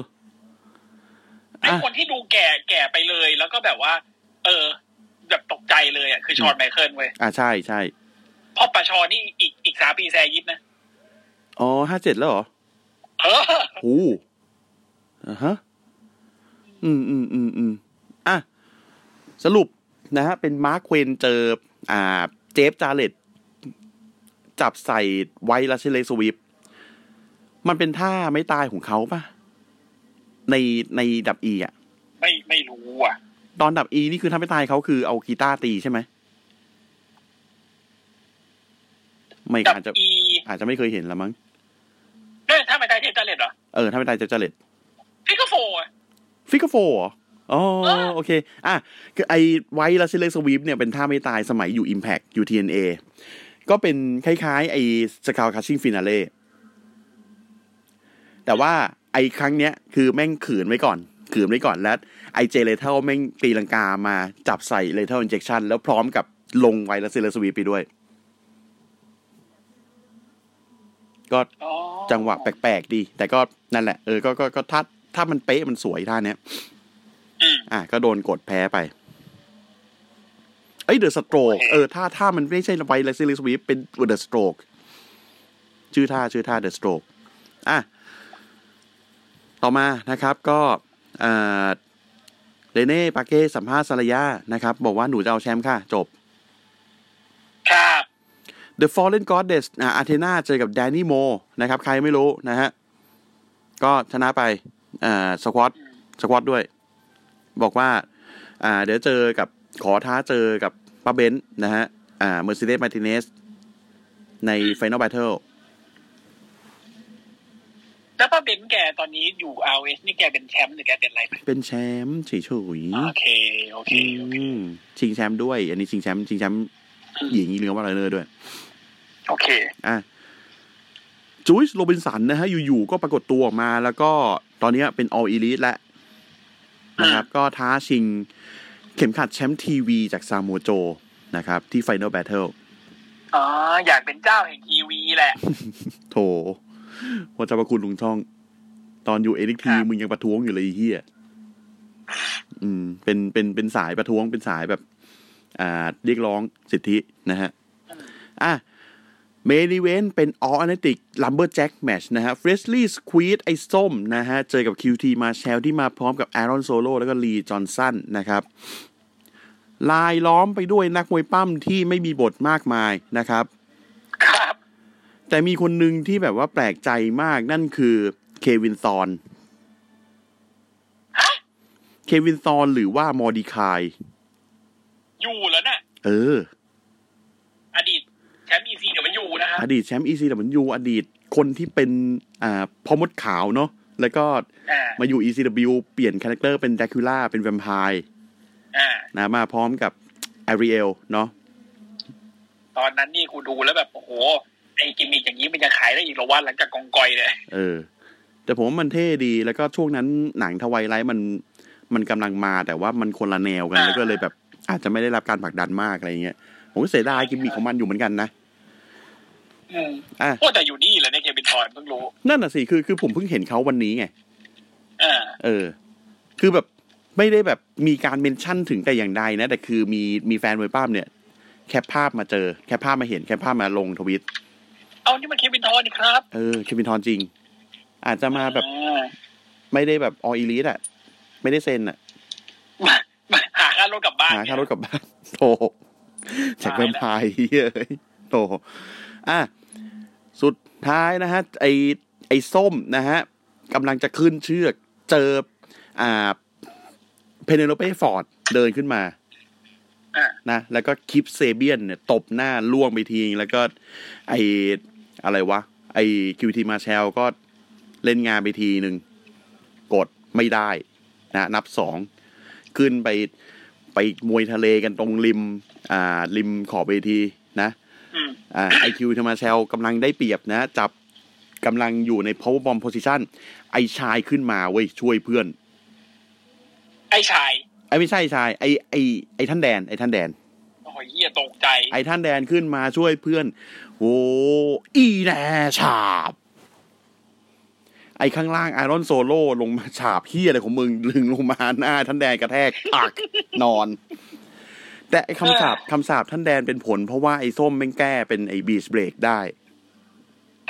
ไออะคนที่ดูแก่แก่ไปเลย แล้วก็แบบว่า เออ แบบตกใจเลยอะคือชอนไมเคิลเว้ยอ่าใช่ใช่เพราะปะชอนนี่อีกอีกสามปีแซยิปนะ อ๋อห้าเจ็ดแล้วเหรอ เออ โอ้อ่าฮะ อืมอืมอืมอืมอะ สรุปนะฮะ เป็นมาร์คเควนเจอ อ่า เจฟจาเลตจับใส่ไวรัสเลสวิปมันเป็นท่าไม่ตายของเขาปะในในดับอีอะ ไม่ไม่รู้อะ ตอนดับอีนี่คือท่าไม่ตายเขาคือเอากีตาร์ตีใช่ไหมไม่กับอาจจะอีอาจจะไม่เคยเห็นละมั้ง เนี่ยถ้าไม่ได้เทปจา เลตเหรอเออถ้าไม่ตายเจฟจาเลตFigure Four อะ Figure Four เหรออ๋อเออโอเค อะ คือไอไวรัสเลสวีปเนี่ยเป็นท่าไม่ตายสมัยอยู่ Impact อยู่ TNA ก็เป็นคล้ายๆ ไอ Skull Crushing Finale แต่ว่าไอครั้งเนี้ยคือแม่งขืนไว้ก่อน ขืนไว้ก่อนแล้ว ไอ Jay Lethal แม่งตีลังกามาจับใส่ Lethal Injection แล้วพร้อมกับลงไวรัสเลสวีปไปด้วย ก็อ๋อจังหวะแปลกๆดี แต่ก็นั่นแหละ เออก็ก็ก็ถ้าถ้ามันเป๊ะมันสวยท่าเนี้ยอืมอะก็โดนกดแพ้ไปเอ้ย The Stroke โอเคเออถ้าถ้ามันไม่ใช่ Russian leg sweep เป็น The Stroke ชื่อท่าชื่อท่า The Stroke อะต่อมานะครับก็อ่า Renee Paquette สัมภาษณ์ Saraya นะครับ บอกว่าหนูจะเอาแชมป์ค่ะ จบ ครับ The Fallen Goddess อ่าอาเทนาเจอกับแดนนี่โมนะครับ ใครไม่รู้นะฮะ ก็ชนะไปอ่าสควอตสควอตด้วย บอกว่า อ่า เดี๋ยวเจอกับขอท้าเจอกับป้าเบนซ์นะฮะ อ่าเมอร์เซเดสมาติเนสใน Final Battle แล้วป้าเบนแกตอนนี้อยู่ r อ s นี่แกเป็นแชมป์หรือแกเป็นอะไรไหมเป็นแชมป์เฉยโอเคโอเคๆโอเคอืมชิงแชมป์ด้วย อันนี้ชิงแชมป์ชิงแชมป์หญิงอีเลือว่าอะไรเนอร์ด้วย โอเค อะ Juice Robinson นะฮะ อยู่ๆก็ปรากฏตัวออกมา แล้วก็ตอนเนี้ยเป็น All Elite แล้วนะครับ ก็ท้าชิงเข็มขัดแชมป์ทีวีจาก Samoa Joe นะครับ ที่ Final Battle อ๋อ อยากเป็นเจ้าแห่งทีวีแหละ โถว่าจะประคุณลุงช่อง ตอนอยู่เอ็กทีครับมึงยังประท้วงอยู่เลยไอ้เฮียอืม เป็นเป็นเป็นสายประท้วงเป็นสายแบบ อ่า เรียกร้องสิทธินะฮะ อะ เมนิเวนเป็น All Atlantic Lumberjack Match นะฮะ Freshly Squeeze ไอ้ส้มนะฮะ เจอกับ QT Marshall ที่มาพร้อมกับ Aaron Solo แล้วก็ Lee Johnson นะครับลายล้อมไปด้วยนักมวยปั้มที่ไม่มีบทมากมายนะครับ ครับ แต่มีคนหนึ่งที่แบบว่าแปลกใจมากนั่นคือ Kevin Thorn ฮะ Kevin Thorn หรือว่า Mordecai อยู่แล้วน่ะ เอออดีตแชมป์ ECW มัน อยู่นะครับอดีตแชมป์ ECW อดีตคนที่เป็นอ่าพ่อมดขาวเนาะแล้วก็อ่ามาอยู่ ECW เปลี่ยนคาแรคเตอร์เป็นด r คูล่าเป็นแวมไพร์อ่านะมาพร้อมกับAriel เนาะตอนนั้นนี่กูดูแล้วแบบ โอ้โห ไอ้กิมมิกอย่างนี้มันจะขายได้อีกเหรอวะหลังจาก Gangrel เนี่ยเออ แต่ผมว่ามันเท่ดีแล้วก็ช่วงนั้นหนัง Twilight มันมันกำลังมาแต่ว่ามันคนละแนวกันอ่าแล้วก็เลยแบบ อาจจะไม่ได้รับการผลักดันมากอะไรเงี้ยผมก็เสียดายกิมมิคของมันอยู่เหมือนกันนะ อืมอะโอ้แต่อยู่นี่แหละใน Kevin Thorn เพิ่งรู้ นั่นน่ะสิคือคือผมเพิ่งเห็นเขาวันนี้ไงอ่าเออ คือแบบไม่ได้แบบมีการ mention ถึงแต่อย่างใดนะ แต่คือมีมีแฟนมวยป้ามเนี่ย แคปภาพมาเจอ แคปภาพมาเห็นแคปภาพมาลงทวิต เอานี่มัน Kevin Thorn นี่ครับ เออ Kevin Thorn จริง อาจจะมาแบบอ่าไม่ได้แบบ All Elite อะไม่ได้เซ็นอะมามาหาค่ารถกลับบ้านหาค่ารถกลับบ้านโถจากแวมไพร์เฮ้ยโถอะ สุดท้ายนะฮะไอไอส้มนะฮะกำลังจะขึ้นเชือกเจออ่าเพเนโลเป้ฟอร์ดเดินขึ้นมาอ่านะแล้วก็คลิปเซเบียนเนี่ยตบหน้าล่วงไปทีนึงแล้วก็ไออะไรวะ ไอคิวทีมาแชลก็เล่นงานไปทีหนึ่งกดไม่ได้นะนับสองขึ้นไปไปมวยทะเลกันตรงริม อ่าริมขอบเวทีนะอืมอ่า ไอ QT Marshall กำลังได้เปรียบนะ จับกำลังอยู่ใน power bomb position ไอชายขึ้นมาเว้ยช่วยเพื่อน ไอ้ชาย ไอไม่ใช่ชาย ไอไอไอท่านแดน ไอท่านแดนโอ้ยเหี้ยตกใจ ไอท่านแดนขึ้นมาช่วยเพื่อนโอ้อีแน่ฉาบ ไอข้างล่างไอ Aaron Solo ลงมาฉาบเหี้ยอะไรของมึง ลึงลงมาหน้าท่านแดนกระแทกปักนอน แต่ไอคำสาปคำสาปท่านแดนเป็นผล เพราะว่าไอส้มแม่งแก้เป็นไอบีชเบรกได้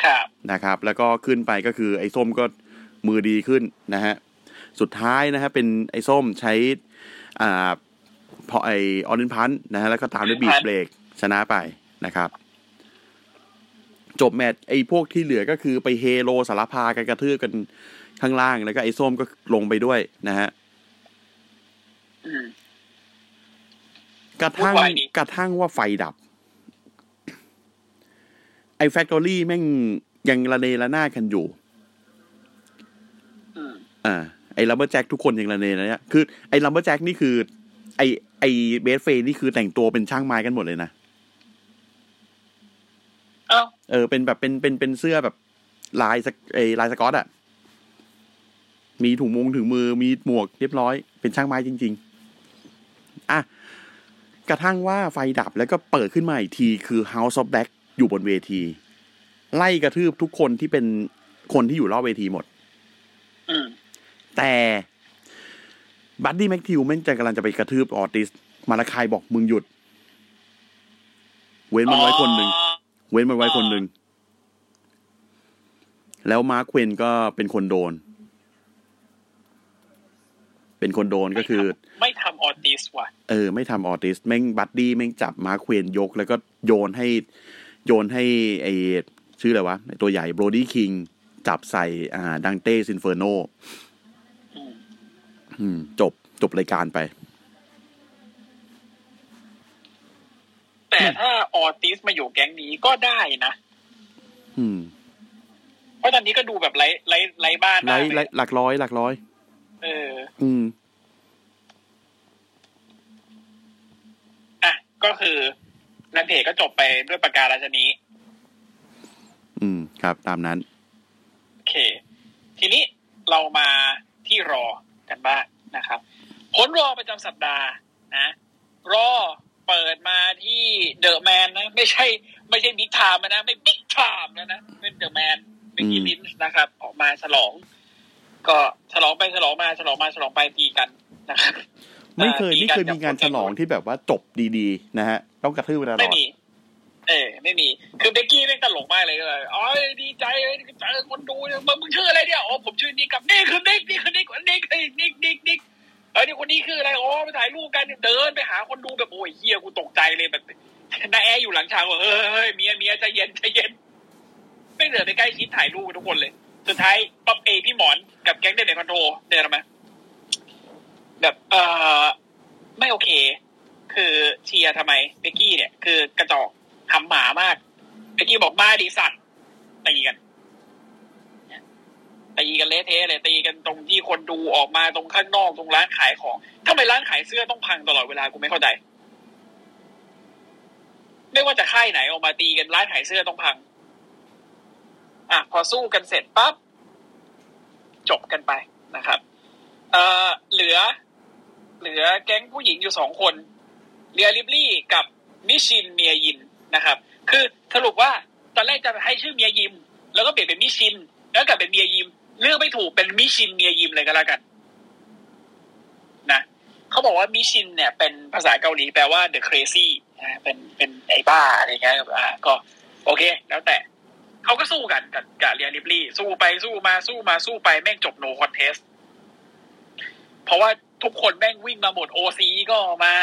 ครับนะครับ แล้วก็ขึ้นไปก็คือไอ้ส้มก็มือดีขึ้นนะฮะสุดท้ายนะฮะเป็นไอ้ส้มใช้อ่าพอไอออนินพันนะฮะแล้วก็ตามด้วยบีบเบรกชนะไปนะครับ จบแมตช์ไอ้พวกที่เหลือก็คือไปเฮโลสารพากันกระทืบกันข้างล่างแล้วก็ไอ้ส้มก็ลงไปด้วยนะฮะอืม กระทั่งวุ่นวายดิกระทั่งว่าไฟดับ ไอ้ Factory แม่งยังระเนระนาดกันอยู่อืมอ่า ไอ้ lumberjack ทุกคนยังระเนระเนี่ยคือไอ้ lumberjack นี่คือ ไอ้ไอ้ Best Friends นี่คือแต่งตัวเป็นช่างไม้กันหมดเลยนะเอ้าเออเป็นแบบเป็นเป็นเป็นเสื้อแบบลายสกไอ้ลายสกอตอะมีถุงมงถึงมือมีหมวกเรียบร้อย เป็นช่างไม้จริงๆอะ กระทั่งว่าไฟดับแล้วก็เปิดขึ้นมาอีกทีคือ House of Black อยู่บนเวที ไล่กระทืบทุกคนที่เป็นคนที่อยู่รอบเวทีหมดอืมแต่บัดดี้แม็กทิวแม่งจะกำลังจะไปกระทืบออติส Malakai บอกมึงหยุด เว้นมันไว้คนหนึ่งอ๋อเว้นมันไว้คนหนึ่งแล้ว Marq Quen ก็เป็นคนโดน เป็นคนโดนก็คือ ไม่ทำ ออติสว่ะ เออ ไม่ทำออติสแม่ง Buddy แม่งจับ Marq Quen ยก แล้วก็โยนให้โยนให้ไอชื่ออะไรวะไอ้ตัวใหญ่ Brody King จับใส่อ่า Dante's Infernoอืมอืมจบจบรายการไป แต่ถ้าออติสมาอยู่แก๊งนี้ก็ได้นะอืมเพราะตอนนี้ก็ดูแบบไร้ไร้ไร้บ้านไล่มากเลไล่ยหลักร้อย หลักร้อย เออ อืม อะ ก็คือนันเทก็จบไปด้วยประการราชนี้ อืมครับ ตามนั้น โอเค ทีนี้เรามาที่ Raw กันบ้างนะครับ ผล Raw ประจำสัปดาห์นะ Raw เปิดมาที่ The Man นะ ไม่ใช่ ไม่ใช่ Big Time นะ ไม่ Big Time แล้วนะ เป็น The Man Becky Lynch นะครับ ออกมาฉลอง ก็ฉลองไปฉลองมาฉลองมาฉลองไปตีกันนะครับ ไม่เคยตีไม่กัเคยมีงานฉลองที่แบบว่าจบดีๆ นะฮะ ต้องกระทืบเวลาไม่รอดมีเออไม่มี คือ Becky แม่งตลกมากเลยเลยอ๋อดีใจเลยเจอคนดูเนี่ยมึงมึงชื่ออะไรเนี่ยอ๋อผมชื่อ Nick กับนี่คือ Nick นี่คือ Nick Nick เฮ้ย Nick Nick Nick เออนี่คนนี้คืออะไรอ๋อไปถ่ายรูปกันเดินไปหาคนดูแบบโอ้ยเหี้ยกูตกใจเลยแบบน้าแอร์อยู่หลังฉากว่าเฮ้ยเฮ้ยเมียเมียใจเย็นใจเย็น ไม่เดินไปใกล้ชิดถ่ายรูปกับทุกคนเลย สุดท้ายป๊อปเอพี่หมอนกับแก๊ง Damage CTRL เดินออกมา แบบเออไม่โอเค คือเชียร์ทำไมเบกกี้เนี่ย คือกระจอกทำหมามากเบกกี้บอกมาดีสัตว์ตีกันตีกันเละเทะเลยตีกันตรงที่คนดูออกมาตรงข้างนอกตรงร้านขายของทำไมร้านขายเสื้อต้องพังตลอดเวลากูไม่เข้าใจ ไม่ว่าจะค่ายไหนออกมาตีกันร้านขายเสื้อต้องพัง อะพอสู้กันเสร็จปั๊บจบกันไปนะครับ เอ่อเหลือ เหลือแก๊งผู้หญิงอยู่สองคนเรียลิบลี่กับมิชินเมียยินนะครับ คือสรุปว่าตอนแรกจะให้ชื่อเมียยิม แล้วก็เปลี่ยนเป็นมิชิน แล้วกลับเป็นเมียยิม เลือกไม่ถูกเป็นมิชินเมียยิมเลยก็แล้วกัน นะเขาบอกว่ามิชินเนี่ย เป็นภาษาเกาหลีแปลว่า the crazy นะเป็นเป็นไอ้บ้าอะไรเงี้ยอ่าก็ โอเค แล้วแต่เขาก็สู้กันกับกับ Rhea Ripley สู้ไปสู้มาสู้มาสู้ไปแม่งจบ no contest เพราะว่า ทุกคนแม่งวิ่งมาหมด OC ก็มา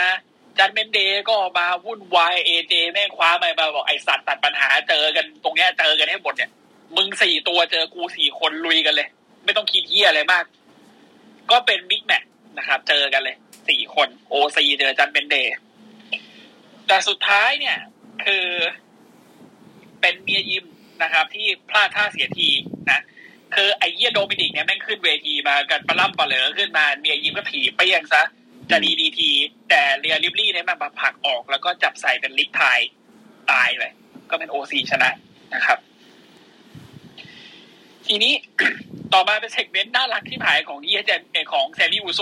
Judgment Day ก็มาวุ่นวาย AJ แม่งคว้าไมค์มาบอกไอสัตว์ตัดปัญหาเจอกันตรงเนี้ยเจอกันให้หมดเนี่ย มึงสี่ตัวเจอกูสี่คนลุยกันเลย ไม่ต้องคิดเหี้ยอะไรมาก ก็เป็น mixed match นะครับเจอกันเลยสี่คน OC เจอ Judgment Dayแต่สุดท้ายเนี่ย คือเป็น Mia Yim นะครับ ที่พลาดท่าเสียทีนะ คือไอ้เหี้ย Dominik เนี่ยแม่งขึ้นเวทีมากันปะหลำปะเหลือกขึ้นมา Mia Yim ก็ถีบเปี้ยงซะจะ DDT แต่ Rhea Ripley เนี่ยมันมาผลักออกแล้วก็จับใส่เป็น Riptide ตายเลย ก็เป็น OC ชนะนะครับ ทีนี้ต่อมาเป็น segment น่ารักที่หายของเยเจนของ Sami Uso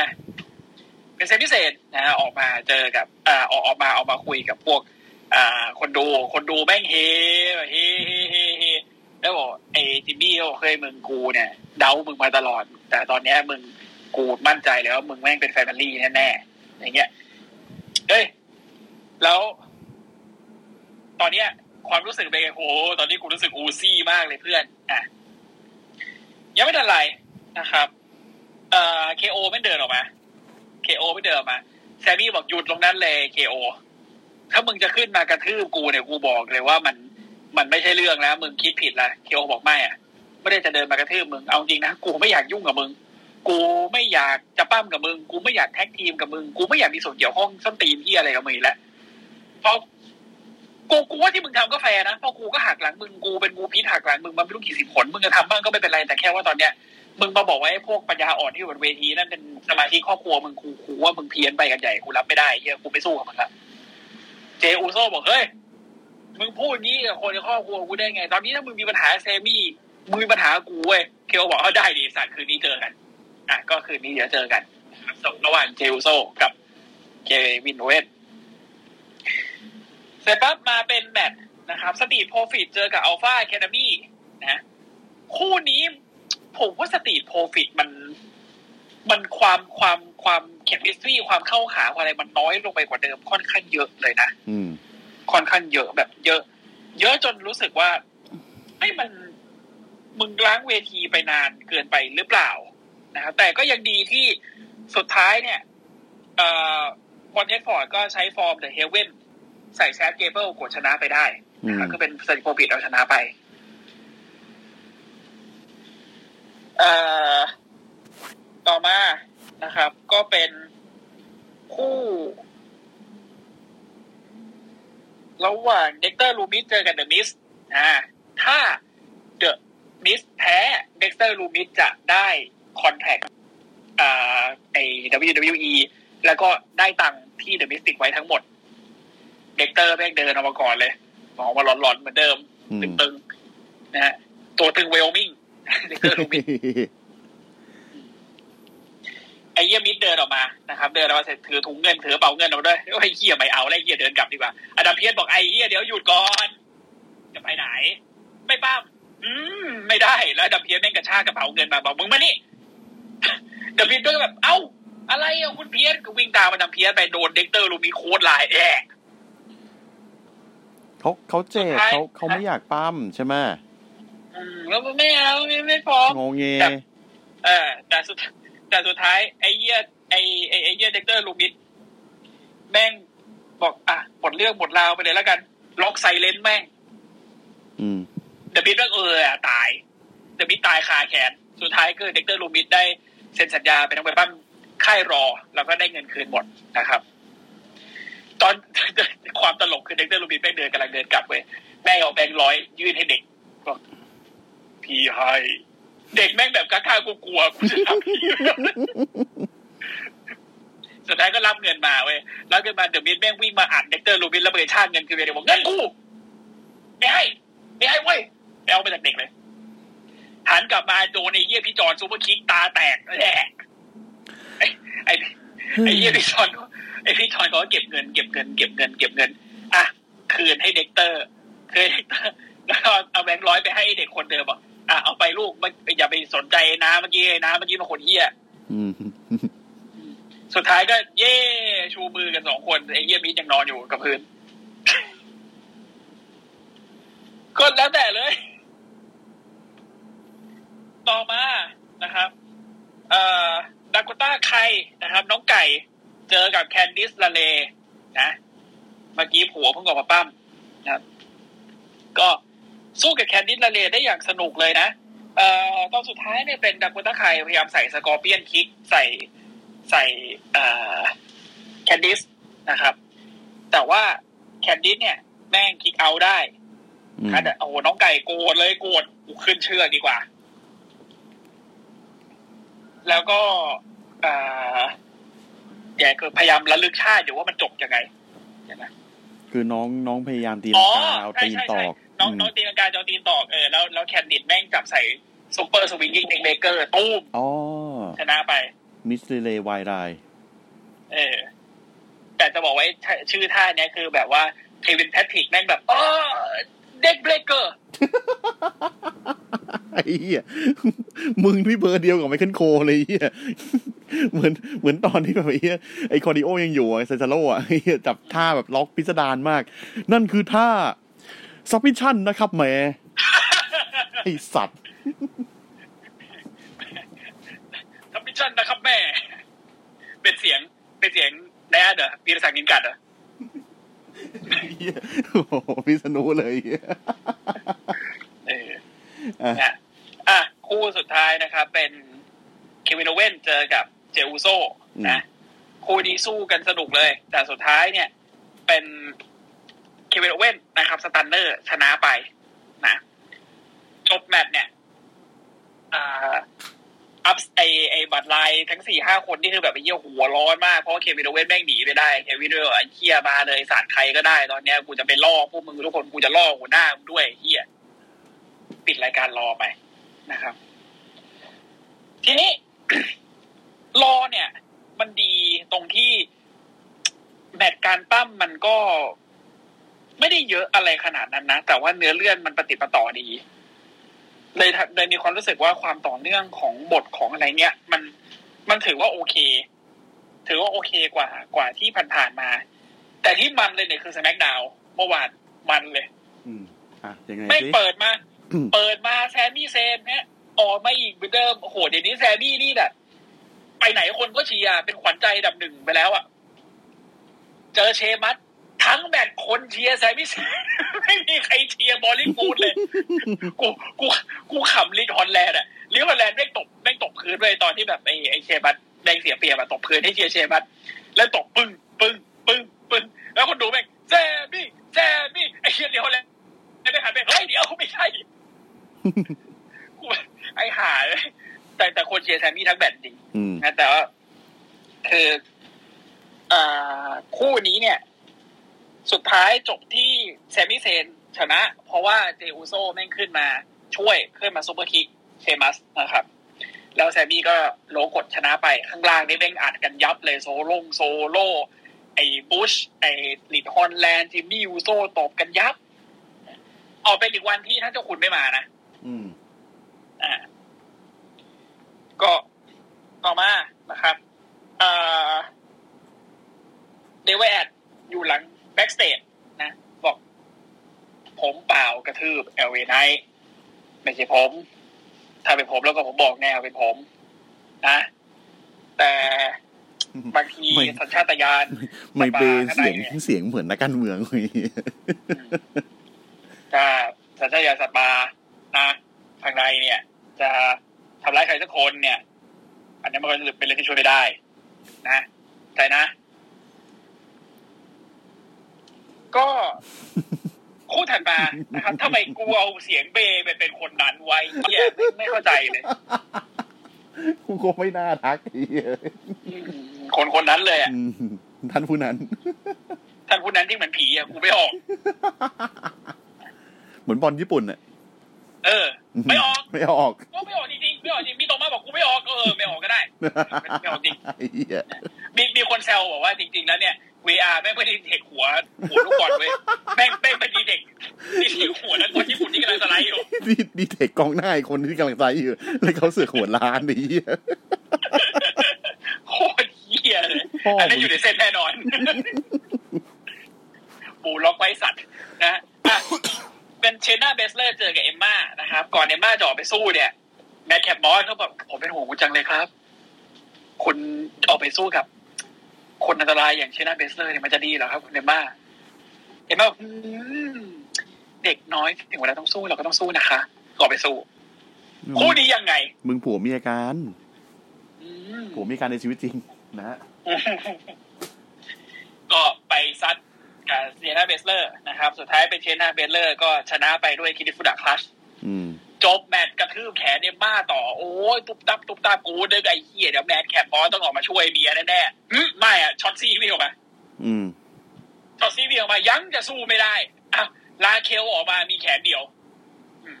นะเป็นเซตพิเศษนะออกมาเจอกับอ่าออกออกมาออกมาคุยกับพวก อ่า คนดูคนดูแม่งเฮแบบเฮเฮเฮเฮ แล้วบอกไอ้จิมมี่เขาบอกเคยมึงกูเนี่ย เดามึงมาตลอด แต่ตอนเนี้ยมึงกูมั่นใจเลยว่ามึงแม่งเป็นแฟมิลี่แน่ๆอย่างเงี้ยเฮ้ยแล้ว ตอนเนี้ย ความรู้สึกเป็นไงโหตอนนี้กูรู้สึกอูซี่มากเลยเพื่อนอะยังไม่ทันไรนะครับ เอ่อ KO ไม่เดินออกมา KO ไม่เดินออกมา Sami บอกหยุดตรงนั้นเลย KO ถ้ามึงจะขึ้นมากระทืบกูเนี่ยกูบอกเลยว่ามัน มันไม่ใช่เรื่องแล้วมึงคิดผิดละ KO บอกไม่อะไม่ได้จะเดินมากระทืบมึงเอาจริงนะกูไม่อยากยุ่งกับมึง กูไม่อยากจะปล้ำกับมึง กูไม่อยาก tag team กับมึง กูไม่อยากมีส่วนเกี่ยวข้องส้นตีนที่อะไรกับมึงแล้วเพราะกูกูว่าที่มึงทำก็แฟร์นะเพราะกูก็หักหลังมึงกูเป็นงูพิษหักหลังมึงมันไม่รู้กี่สิบหนมึงจะทำบ้างก็ไม่เป็นไรแต่แค่ว่าตอนเนี้ยมึงมาบอกว่าไอ้พวกปัญญาอ่อนที่อยู่บนเวทีนั่นเป็นสมาชิกครอบครัวมึงกูกูว่ามึงเพี้ยนไปกันใหญ่กูรับไม่ได้เฮียกูไม่สู้กับมึงละ Jey Uso บอกเฮ้ย มึงพูดงี้กับคนในครอบครัวกูได้ไง ตอนนี้ถ้ามึงมีปัญหา Sami มึงมีปัญหากูเว้ย KO บอกเอาได้ดิสัตว์คืนนี้เจอกัน อะ ก็คืนนี้เดี๋ยวเจอกันนะครับระหว่าง Jey Uso กับ Kevin Owens เสร็จปั๊บมาเป็น match นะครับ Street Profits เจอกับ Alpha Academyนะคู่นี้ผมว่า Street Profits มันมันความความความ chemistry ความเข้าขาอะไรมันน้อยลงไปกว่าเดิมค่อนข้างเยอะเลยนะ อืม ค่อนข้างเยอะแบบเยอะ เยอะจนรู้สึกว่าไม่มันมึงล้างเวทีไปนานเกินไปหรือเปล่านะครับแต่ก็ยังดีที่สุดท้ายเนี่ยเอ่อ Montez Ford ก็ใช้ From the Heavensใส่ Chad Gable กดชนะไปได้นะครับอืมก็เป็นสถิติโควิดเอาชนะไป เอ่อต่อมานะครับ ก็เป็นคู่ ระหว่าง Dexter Lumis เจอกับ The Miz อ่าถ้า The Miz แพ้ Dexter Lumis จะได้ contract อ่าไอ WWE แล้วก็ได้ตังค์ที่ The Miz ติกไว้ทั้งหมด Dexter แม่งเดินออกมาก่อนเลยออกมาหลอนๆเหมือนเดิมอืมตึงๆนะฮะตัวตึงเวลมิง Dexter Lumis ไอ้เหี้ย Miz เดินออกมานะครับ เดินออกมาเสร็จถือถุงเงินถือกระเป๋าเงินออกมาด้วยไอ้เหี้ยไม่เอาแล้วไอ้เหี้ยเดินกลับดีกว่า Adam Pearce บอกไอ้เหี้ยเดี๋ยวหยุดก่อน จะไปไหน ไม่ปล้ำอืมไม่ได้แล้ว Adam Pearce แม่งกระชากกระเป๋าเงินมาบอกมึงมานี่เดอะพีสก็แบบเอ้า อะไรอะคุณเพียสก็วิ่งตามอดัมเพียสไปโดนเด็กเตอร์ลูมีโค้ดไลน์แอะเขาเขาเจ็บสุดท้ายเขาเขาไม่อยากปั้มใช่ไหมอืมแล้วมันไม่เอาไม่ไม่พร้อมงงเงแต่เออแต่สุด แต่สุดท้ายไอ้เหี้ยไอ้ไอ้ไอ้เหี้ยเด็กเตอร์ลูมิดแม่งบอกอะหมดเรื่องหมดราวไปเลยแล้วกัน ล็อกไซเลนแม่งอืมเดบิดก็เอออะตายเดบิดตายคาแขน สุดท้ายคือ Dexter Lumis ได้เซ็นสัญญาเป็นนักมวยปล้ำค่าย Raw แล้วก็ได้เงินคืนหมดนะครับ ตอนความตลกคือ Dexter Lumis แม่งเดินกำลังเดินกลับเว้ยแม่งเอาแบงค์ร้อยยื่นให้เด็กบอกพี่ให้ เด็กแม่งแบบกล้าๆกลัวๆกูจะทำพี่สุดท้ายก็รับเงินมาเว้ย รับเงินมา The Miz แม่งวิ่งมาอัด Dexter Lumis แล้วเบยชาติเงินคือเบยบอกเงินกูไม่ให้ไม่ให้เว้ยไปเอาไปจากเด็กเลย หันกลับมาโดนไอ้เหี้ยพี่จอน superkick ตาแตกแหลกไอ้ไอ้ไอ้เหี้ยพี่จอนก็ไอ้พี่จอนเขาก็เก็บเงินเก็บเงินเก็บเงินเก็บเงิน อะคืนให้ Dexter คืนให้เด็กเตอร์แล้วก็เอาแบงค์ร้อยไปให้ไอ้เด็กคนเดิมบอก อะเอาไปลูกไม่อย่าไปสนใจไอ้น้าเมื่อกี้ไอ้น้าเมื่อกี้มันคนเหี้ยอืมสุดท้ายก็ เย่ชูมือกันสองคนไอ้เหี้ย Miz ยังนอนอยู่กับพื้นก็แล้วแต่เลย ต่อมานะครับ เอ่อดากต้าใครนะครับ น้องไก่ เจอกับแคนดิสลาเลนะเมื่อกี้ผัวเพิ่งออกมาปั้มนะครับ ก็ สู้กับแคนดิสลาเลได้อย่างสนุกเลยนะเอ่อตอนสุดท้ายเนี่ยเป็นดากต้าใครพยายามใส่สกอร์เปียนคิกใส่ใส่แคนดิสนะครับ แต่ว่าแคนดิสเนี่ยแม่งคิกเอาได้อืมถ้าโอ้โหน้องไก่โกรธเลยโกรธกูขึ้นเชือกดีกว่า แล้วก็เอ่อแกก็พยายามระลึกชาติอยู่ว่ามันจบยังไงเห็นไหมคือน้องน้องพยายามตีอ๋ลัองกาเอาใช่ตีนใช่ตใช่อก น้องอืมน้องตีลังกาจอตีนตอกเออแล้วแล้วแคนดิดแม่งจับใส่ซูเปอร์สวิงกิ้งเด็กเบเกอร์ตู้มอ๋อชนะไป Ms. LeRae's Wild Rideเออ แต่จะบอกว่าไอ้ชื่อท่าเนี้ยคือแบบว่า Kevin Patrick แม่งแบบอ๋อ neckbreakerไอ้เหี้ยมึงนี่เบอร์เดียวกับ Michael Cole เลยไอ้เหี้ยเหมือนเหมือนตอนที่แบบไอ้เหี้ยไอ้ Claudio ยังอยู่อะไอ้ Cesaro อะไอ้เหี้ยจับท่าแบบล็อกพิสดารมาก นั่นคือท่า submission นะครับแหมไอสัตว์ทำมิชชั่นนะครับแม่ เป็นเสียง เป็นเสียงแดดเหรอวีรศักดิ์นินกัดเหรอเหี้ยโอ้โหพิษณุเลยเหี้ยเอออะอะอะคู่สุดท้ายนะครับ เป็นเควินโอเว่นเจอกับเจอุโซนะคู่นี้สู้กันสนุกเลย แต่สุดท้ายเนี่ย เป็น Kevin Owens นะครับ stunner ชนะไปนะจบ match เนี่ยอัพไอไอ Bloodline ทั้งสี่ห้าคนนี่คือแบบไอเหี้ยหัวร้อนมากเพราะว่า Kevin Owens แม่งหนีไปได้ Kevin Owens ไอเหี้ยมาเลยสาดใครก็ได้ ตอนเนี้ยกูจะไปล่อพวกมึงทุกคนกูจะล่อหัวหน้ามึงด้วยเหี้ยปิดรายการ Raw ไปนะครับ ทีนี้ Raw เนี่ย มันดีตรงที่แมตช์การปั้มมันก็ ไม่ได้เยอะอะไรขนาดนั้นนะ แต่ว่าเนื้อเรื่องมันปฏิดประต่อดีเลยทำเลยมีความรู้สึกว่าความต่อเนื่องของบทของอะไรเนี้ยมันมันถือว่าโอเค ถือว่าโอเคกว่ากว่าที่ผ่านๆมา แต่ที่มันเลยเนี่ยคือสแมกดาวเมื่อวานมันเลย อืมอะยังไงไม่สิเปิดมาอืมเปิดมาแซมมี่เซนเนี่ยออกมาอีกเหมือนเดิมโอ้โหเดี๋ยวนี้แซมมี่นี่แบบไปไหนคนก็เชียร์เป็นขวัญใจอันดับหนึ่งไปแล้วอะเจอเชมัส ทั้งแมตช์คนเชียร์แซมมี่เซนไม่มีใครเชียร์ Brawling Brutes เลย กูกูกูขำ Ridge Holland อะ Ridge Holland แม่งตกแม่งตกพื้นเลยตอนที่แบบไอ้ไอ้เชมัสแดงเสียเปรียบอะตกพื้นให้เชียร์เชมัสแล้วตกปึ้งปึ้งปึ้งปึ้งแล้วคนดูแม่งแซมมี่แซมมี่ไอ้เชียร์ Ridge Holland ไม่หันไปเฮ้ยเดี๋ยวไม่ใช่กูไอ้ห่าเลยแต่แต่คนเชียร์แซมมี่ทั้งแมตช์จริงอืมนะแต่ว่าคืออ่าคู่นี้เนี่ย สุดท้ายจบที่แซมมี่เซนชนะ เพราะว่า Jey Uso แม่งขึ้นมาช่วยขึ้นมา superkick เชมัสนะครับ แล้วแซมมี่ก็ roll กดชนะไปข้างล่างนี่แม่งอัดกันยับเลยโซโล่งโซโล่ไอ้ Butch ไอ้ Ridge Holland Jimmy Usoตบกันยับออกเป็นอีกวันที่ท่านเจ้าคุณไม่มานะ อืม อ่า ก็ต่อมานะครับ เอ่อ Bray Wyatt อยู่หลัง backstage นะ บอก ผมเปล่ากระทืบ LA Knight ไม่ใช่ผม ถ้าเป็นผมแล้วก็ผมบอกแนวเป็นผม นะ แต่บางทีไม่สัญชาตญาณไม่เบสบายเสียงขนาดไหนเสียงเหมือนนักการเมืองเลยถ้าสัญชาตญาณสัตว์ป่านะทางในเนี่ย จะทำร้ายใครสักคนเนี่ย อันนี้มันก็เป็นเรื่องที่ช่วยไม่ได้ นะใจนะ ก็คู่ถัดมานะครับทำไมกูเอาเสียงเบย์ไปเป็นคนนั้นไว้เนี่ยไม่ไม่เข้าใจเลยกูก็ไม่น่าทักทีอืมคนคนนั้นเลยอะอืมท่านผู้นั้น ท่านผู้นั้นที่เหมือนผีอะกูไม่ออก เหมือนบอลญี่ปุ่นอะเออ ไม่ออก ไม่ออกก็ไม่ออกจริงๆไม่ออกจริงมีตรงมาบอกกูไม่ออกก็เออไม่ออกก็ได้ไม่ออกจริงไอ้เหี้ยมีมีคนแซวบอกว่าจริง ๆ แล้วเนี่ย VR แม่งไม่ได้เด็กหัวหัวลูกบอลเว้ยแม่งแม่งเป็นดีเด็กดีเด็กหัวนักบอลญี่ปุ่นที่กำลังสไลด์อยู่ดีดีเทคกองหน้าอีกคนที่กำลังใจอยู่ แล้วเขาเสือกหัวล้านไอ้เหี้ยโคตรเหี้ยเลยพ่อมึงอันนี้อยู่ในเส้นแน่นอนปูล็อกไว้สัตว์นะอะเป็นเชน่าเบสเลอร์เจอกับเอมม่านะครับ ก่อนเอมม่าจะออกไปสู้เนี่ยแมทแคปมอสเขาบอกผมเป็นห่วงคุณจังเลยครับ คุณออกไปสู้กับ คนอันตรายอย่างเชน่าเบสเลอร์เนี่ยมันจะดีเหรอครับคุณเอมม่าเอมม่าบอกอืมเด็กน้อยถึงเวลาต้องสู้เราก็ต้องสู้นะคะก็ออกไปสู้คู่นี้ยังไง มึงผัวเมียกันอืมผัวเมียกันในชีวิตจริง นะฮะก็ไปซัดกับ Shayna Baszler นะครับ สุดท้ายเป็น Shayna Baszler ก็ชนะไปด้วย Kirifuda Clutch อืม จบแมตช์กระทืบแขนเอมม่าต่อโอ้ยตุบตับตุบตับกูเดินไอ้เหี้ยเดี๋ยว Madcap Moss ต้องออกมาช่วยเบียร์แน่ๆอืมไม่อะ Shotzi วิ่งออกมาอืม Shotzi วิ่งออกมายังจะสู้ไม่ได้อะ Raquel ออกมามีแขนเดียวอืม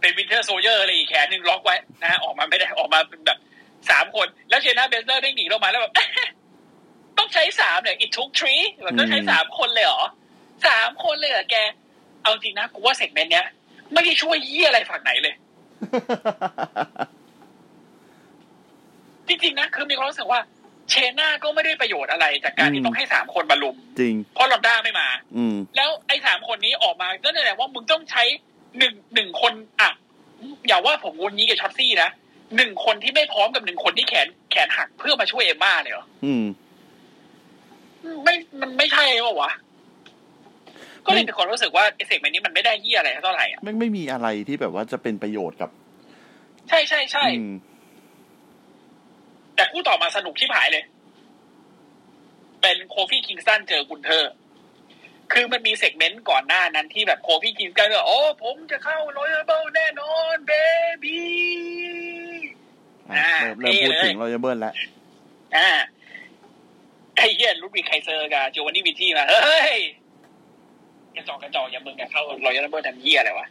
เป็น Winter Soldier เลยอีกแขนหนึ่งล็อกไว้นะฮะออกมาไม่ได้ออกมาเป็นแบบสามคน แล้ว Shayna Baszler เด้งหนีลงมาแล้วแบบต้องใช้สามเนี่ย it took three แบบต้องใช้สามคนเลยเหรอสามคนเลยเหรอแก เอาจริงนะกูว่า segment เนี้ย ไม่ได้ช่วยเหี้ยอะไรฝั่งไหนเลย จริงๆนะคือมีความรู้สึกว่า เชน่าก็ไม่ได้ประโยชน์อะไรจากการอืที่มต้องให้สามคนมาลุม จริง เพราะลอนด้าไม่มา อืม แล้วไอ้สามคนนี้ออกมาก็แสดงว่ามึงต้องใช้หนึ่งหนึ่งคนอะอย่าว่าผมวนนี้กับช็อตซี่นะหนึ่งคนที่ไม่พร้อมกับหนึ่งคนที่แขนแขนหักเพื่อมาช่วยเอมม่าเลยเหรอ อืม ไม่ มันไม่ใช่ปะวะ ก็เลยมีความรู้สึกว่าไอเสกมันนี้มันไม่ได้เยี่ยอะไรเท่าไหร่อะแม่งไม่มีอะไรที่แบบว่าจะเป็นประโยชน์กับ ใช่ใช่ใช่อืมแต่คู่ต่อมาสนุกชิบหายเลย เป็น Kofi Kingston เจอกุนเทอร์ คือมันมี segment ก่อนหน้านั้นที่แบบ Kofi Kingston ก็โอ้ผมจะเข้า Royal Rumble แน่นอน babyอะอ่าเริ่มเริ่มพูดเท่เลยถึง Royal Rumble แล้วอ่าไอ้เหี้ย Ludwig Kaiser กับ Giovanni Vinci มา เฮ้ย กระจอกกระจอกอย่ามึงกับเข้า Royal Rumble ทำเหี้ยอะไรวะ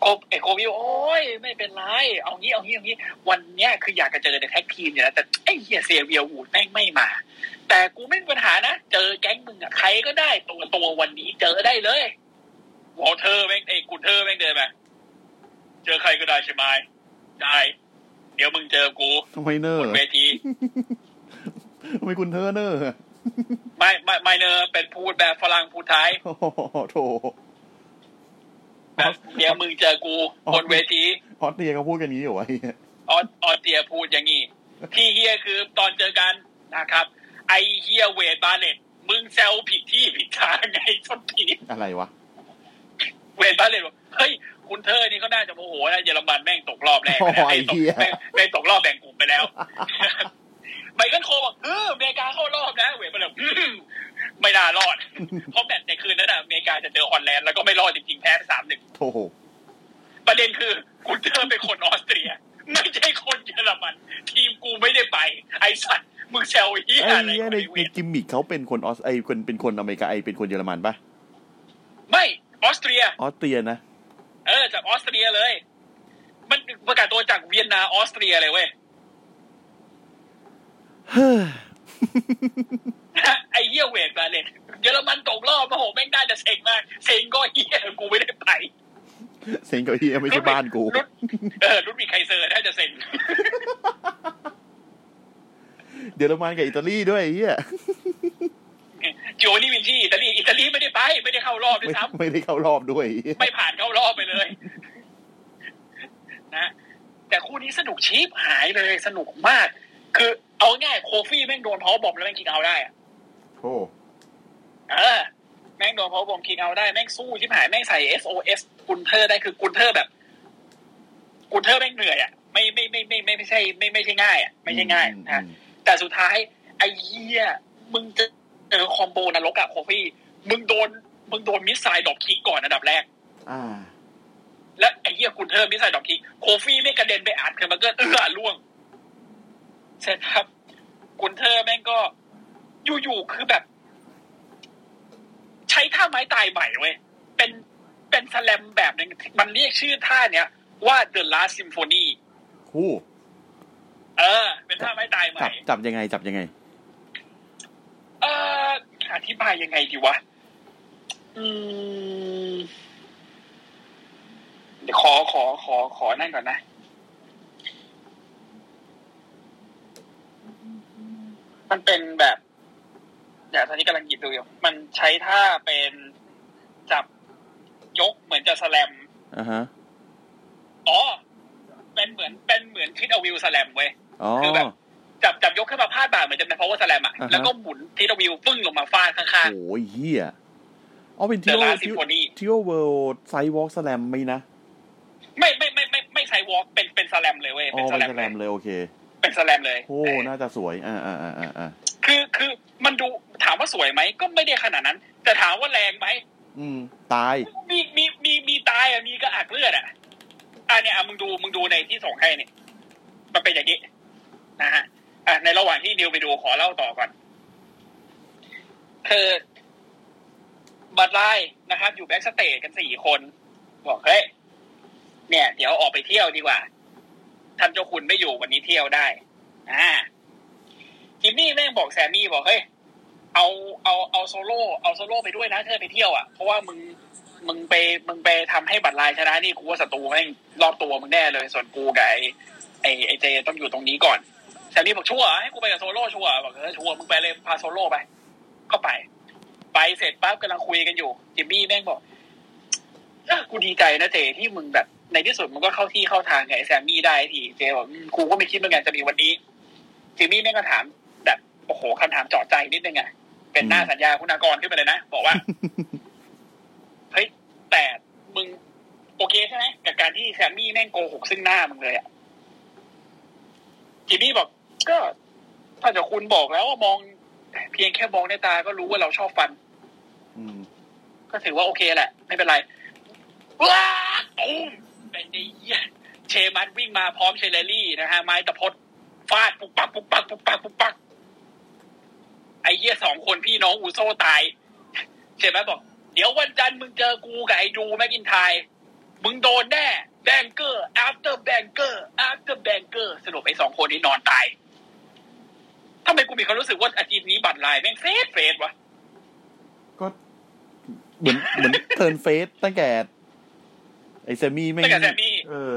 โคไอโควิวโอ้ยไม่เป็นไร เอางี้เอางี้เอางี้ วันเนี้ยคืออยากจะเจอในแท็กทีมอยู่แล้วแต่ไอ้เหี้ยเซเวียวูดแม่งไม่มา แต่กูไม่มีปัญหานะ เจอแก๊งมึงอะใครก็ได้ตัวตัววันนี้เจอได้เลยวอลเทอร์แม่งไอ้กุนเทอร์แม่งเดินมาเจอใครก็ได้ใช่ไหมได้ เดี๋ยวมึงเจอกูทำไมเนอบร์นเวทีทำไมคุณเธอเนอร์อะ ไม่ไม่ไม่เนอะเป็นพูดแบบฝรั่งพูดไทยโอ้โหโถแบบเดี๋ยวมึงเจอกูอ๋อบนเวทีออสเตรียเขาพูดกันอย่างนี้เหรอวะไอ้เหี้ยออสออสเตรียพูดอย่างนี้ ที่เฮียคือตอนเจอกันนะครับ ไอเฮีย Wade Barrett มึงแซวผิดที่ผิดทางไงส้นผีอะไรวะ Wade Barrett บอกเฮ้ยกุนเทอร์นี่เขาน่าจะโมโหนะเยอรมันแม่งตกรอบแรกโอ้นะยไอ้ตกเหี้ยแม่งแม่งตกรอบแบ่งกลุ่มไปแล้ว Michael Cole บอกเอออเมริกาเข้ารอบนะ Wade Barrett อืมไม่น่ารอด เพราะแมตช์ในคืนนั้นน่ะอเมริกาจะเจอฮอลแลนด์แล้วก็ไม่รอดจริงๆแพ้ไปสามหนึ่งโถประเด็นคือกุนเทอร์เป็นคนออสเตรีย ไม่ใช่คนเยอรมัน ทีมกูไม่ได้ไป ไอ้สัตว์มึงแซวเฮียไอ้อะไรเหี้ยของในไอ้เวในทกิมมิคเขาเป็นคนออสไอคนเป็นคนอเมริกาไอเป็นคนเยอรมันปะไม่ออสเตรียออสเตรียนะเออจากออสเตรียเลย มันประกาศตัวจากเวียนนาออสเตรียเลยเว้ยเฮ้อ ไอ้เฮียเวทมาเลยเยอรมันตกรอบโอ้โหแม่งน่าจะเซ็งมากเซ็งก็เฮียกูไม่ได้ไปเซ็งกับเฮียไม่ใช่บ้านกูรุ่นเออรุ่นมีใครเซอร์น่าจะเซ็งเยอรมันกับอิตาลีด้วยไอ้เฮียโจนี่วินชี่อิตาลีอิตาลีไม่ได้ไป ไม่ได้เข้ารอบด้วไม่ยซ้ไม่ได้เข้ารอบด้วยไอ้เหี้ยำไม่ผ่านเข้ารอบไปเลย นะ แต่คู่นี้สนุกชีพหายเลยสนุกมาก คือเอาง่ายโคฟี่แม่งโดนพาวบอมแล้วแม่งคิงเอาได้อะโอ้เออแม่งโดนพาวบอมคิงเอาได้แม่งสู้ชิบหายแม่งใส่ SOS กุนเทอร์ได้คือกุนเทอร์แบบกุนเทอร์แม่งเหนื่อยอะไม่ไม่ไม่ไม่ไม่ไม่ใช่ไม่ไม่ใช่ง่ายอะไม่ใช่ง่ายนะอืมแต่สุดท้ายไอ้เหี้ยมึงจะเจอ combo นรกอะโคฟี่ มึงโดนมึงโดน missile dropkick ก่อนอันดับแรก อ่า และไอ้เหี้ยกุนเทอร์ missile dropkick โคฟี่ไม่กระเด็นไปอัด turnbuckle เอื้อล่วง เสร็จครับ กุนเทอร์แม่งก็อยู่ๆคือแบบ ใช้ท่าไม้ตายใหม่เว้ย เป็นเป็นสแลมแบบหนึงมันเรียกชื่อท่าเนี้ย ว่า The Last Symphony คู่เออ เป็นท่าไม้ตายใหม่จับจับยังไง จับยังไง เอออธิบายยังไงดีวะ อืมเดี๋ยวขอขอขอขอนั่นก่อนนะ มันเป็นแบบเดี๋ยวตอนนี้กำลังหยิบดูอยู่มันใช้ท่าเป็นจับยกเหมือนจะสแลมอ่าฮะอ๋อเป็นเหมือนเป็นเหมือนคิดเอาวิวสแลมเว้ยอ๋อคือแบบจับจับยกขึ้นมาพาดบ่าเหมือนจะเป็น power slam อะอ่าฮะแล้วก็หมุนทีละวิวฟึ่งลงมาฟาดข้างโอ้ยเฮียอ๋อเป็นๆทิ The โอ Last Symphony ทิโอเวิลด์ไซวอล์กสแลมไหมนะ ไม่ไม่ไม่ไม่ไม่ใช้วอล์กเป็นเป็นสแลมเลยเว้ยอ๋อเป็นสเป็นแลมสแลมเลยโอเค เป็น slam เลยโอ้เออน่าจะสวยอ่าอ่าอ่าอ่าอ่าคือคือมันดูถามว่าสวยไหมก็ไม่ได้ขนาดนั้น แต่ถามว่าแรงไหมอืม ตาย มีมีมีมีตายอะมีกระอักเลือดอะอะเนี่ยอะมึงดูมึงดูในที่ส่งให้เนี่ยมันเป็นอย่างนี้นะฮะอะในระหว่างที่นิวไปดูขอเล่าต่อก่อนคือบัตรไลน์นะครับ อยู่แบ็กสเตจกันสี่คน บอกเฮ้ยเนี่ย เดี๋ยวออกไปเที่ยวดีกว่า ท่านเจ้าคุณไม่อยู่วันนี้เที่ยวได้ อ่า จิมมี่แม่งบอกแซมมี่บอกเฮ้ยเอาเอาเอาโซโล่เอาโซโล่ไปด้วยนะเธอไปเที่ยวอะเพราะว่ามึงมึงไปมึงไปทำให้ Bloodline ชนะนี่กูว่าศัตรูแม่งรอบตัวมึงแน่เลยส่วนกูกับไอ้ไอ้ไอ้เจต้องอยู่ตรงนี้ก่อนแซมมี่บอกชัวร์ให้กูไปกับโซโล่ชัวร์บอกเออชัวร์มึงไปเลยพาโซโล่ไป ก็ไป ไปเสร็จปั๊บกำลังคุยกันอยู่จิมมี่แม่งบอกกูดีใจนะเจที่มึงแบบ ในที่สุดมึงก็เข้าที่เข้าทางกับไอ้แซมมี่ได้ทีเจบอกอืมกูก็ไม่คิดเหมือนกันจะมีวันนี้จิมมี่แม่งก็ถามแบบโอ้โหคำถามเจาะใจนิดนึงอะเป็นหน้าสัญญาคุณากรขึ้นไปเลยนะ บอกว่าเฮ้ยแต่มึงโอเคใช่ไหมกับการที่แซมมี่แม่งโกหกซึ่งหน้ามึงเลยอะจิมมี่บอกก็ถ้าจะคุณบอกแล้วว่ามอง เพียงแค่มองในตาก็รู้ว่าเราชอบฟันอืมก็ถือว่าโอเคแหละ ไม่เป็นไรว้าตูม เป็นไอ้เหี้ยเชมัสวิ่งมาพร้อม shillelagh นะฮะไม้ตะพดฟาดปุกปักปุกปักปุกปักปุกปักไอ้เหี้ยสองคนพี่น้องอูโซตายเชมัสบอก เดี๋ยววันจันทร์มึงเจอกูกับไอ้ดรูว์แม็กอินไทร์มึงโดนแน่แบงเกอร์ after แบงเกอร์ after แบงเกอร์สรุปไอ้สองคนนี้นอนตายทำไมกูมีความรู้สึกว่าอาทิตย์นี้ Bloodline แม่ง face face วะก็เหมือนเหมือน turn face ตั้งแต่ ไอแซมมี่ไม่งตั้งแต่แซมมี่เออ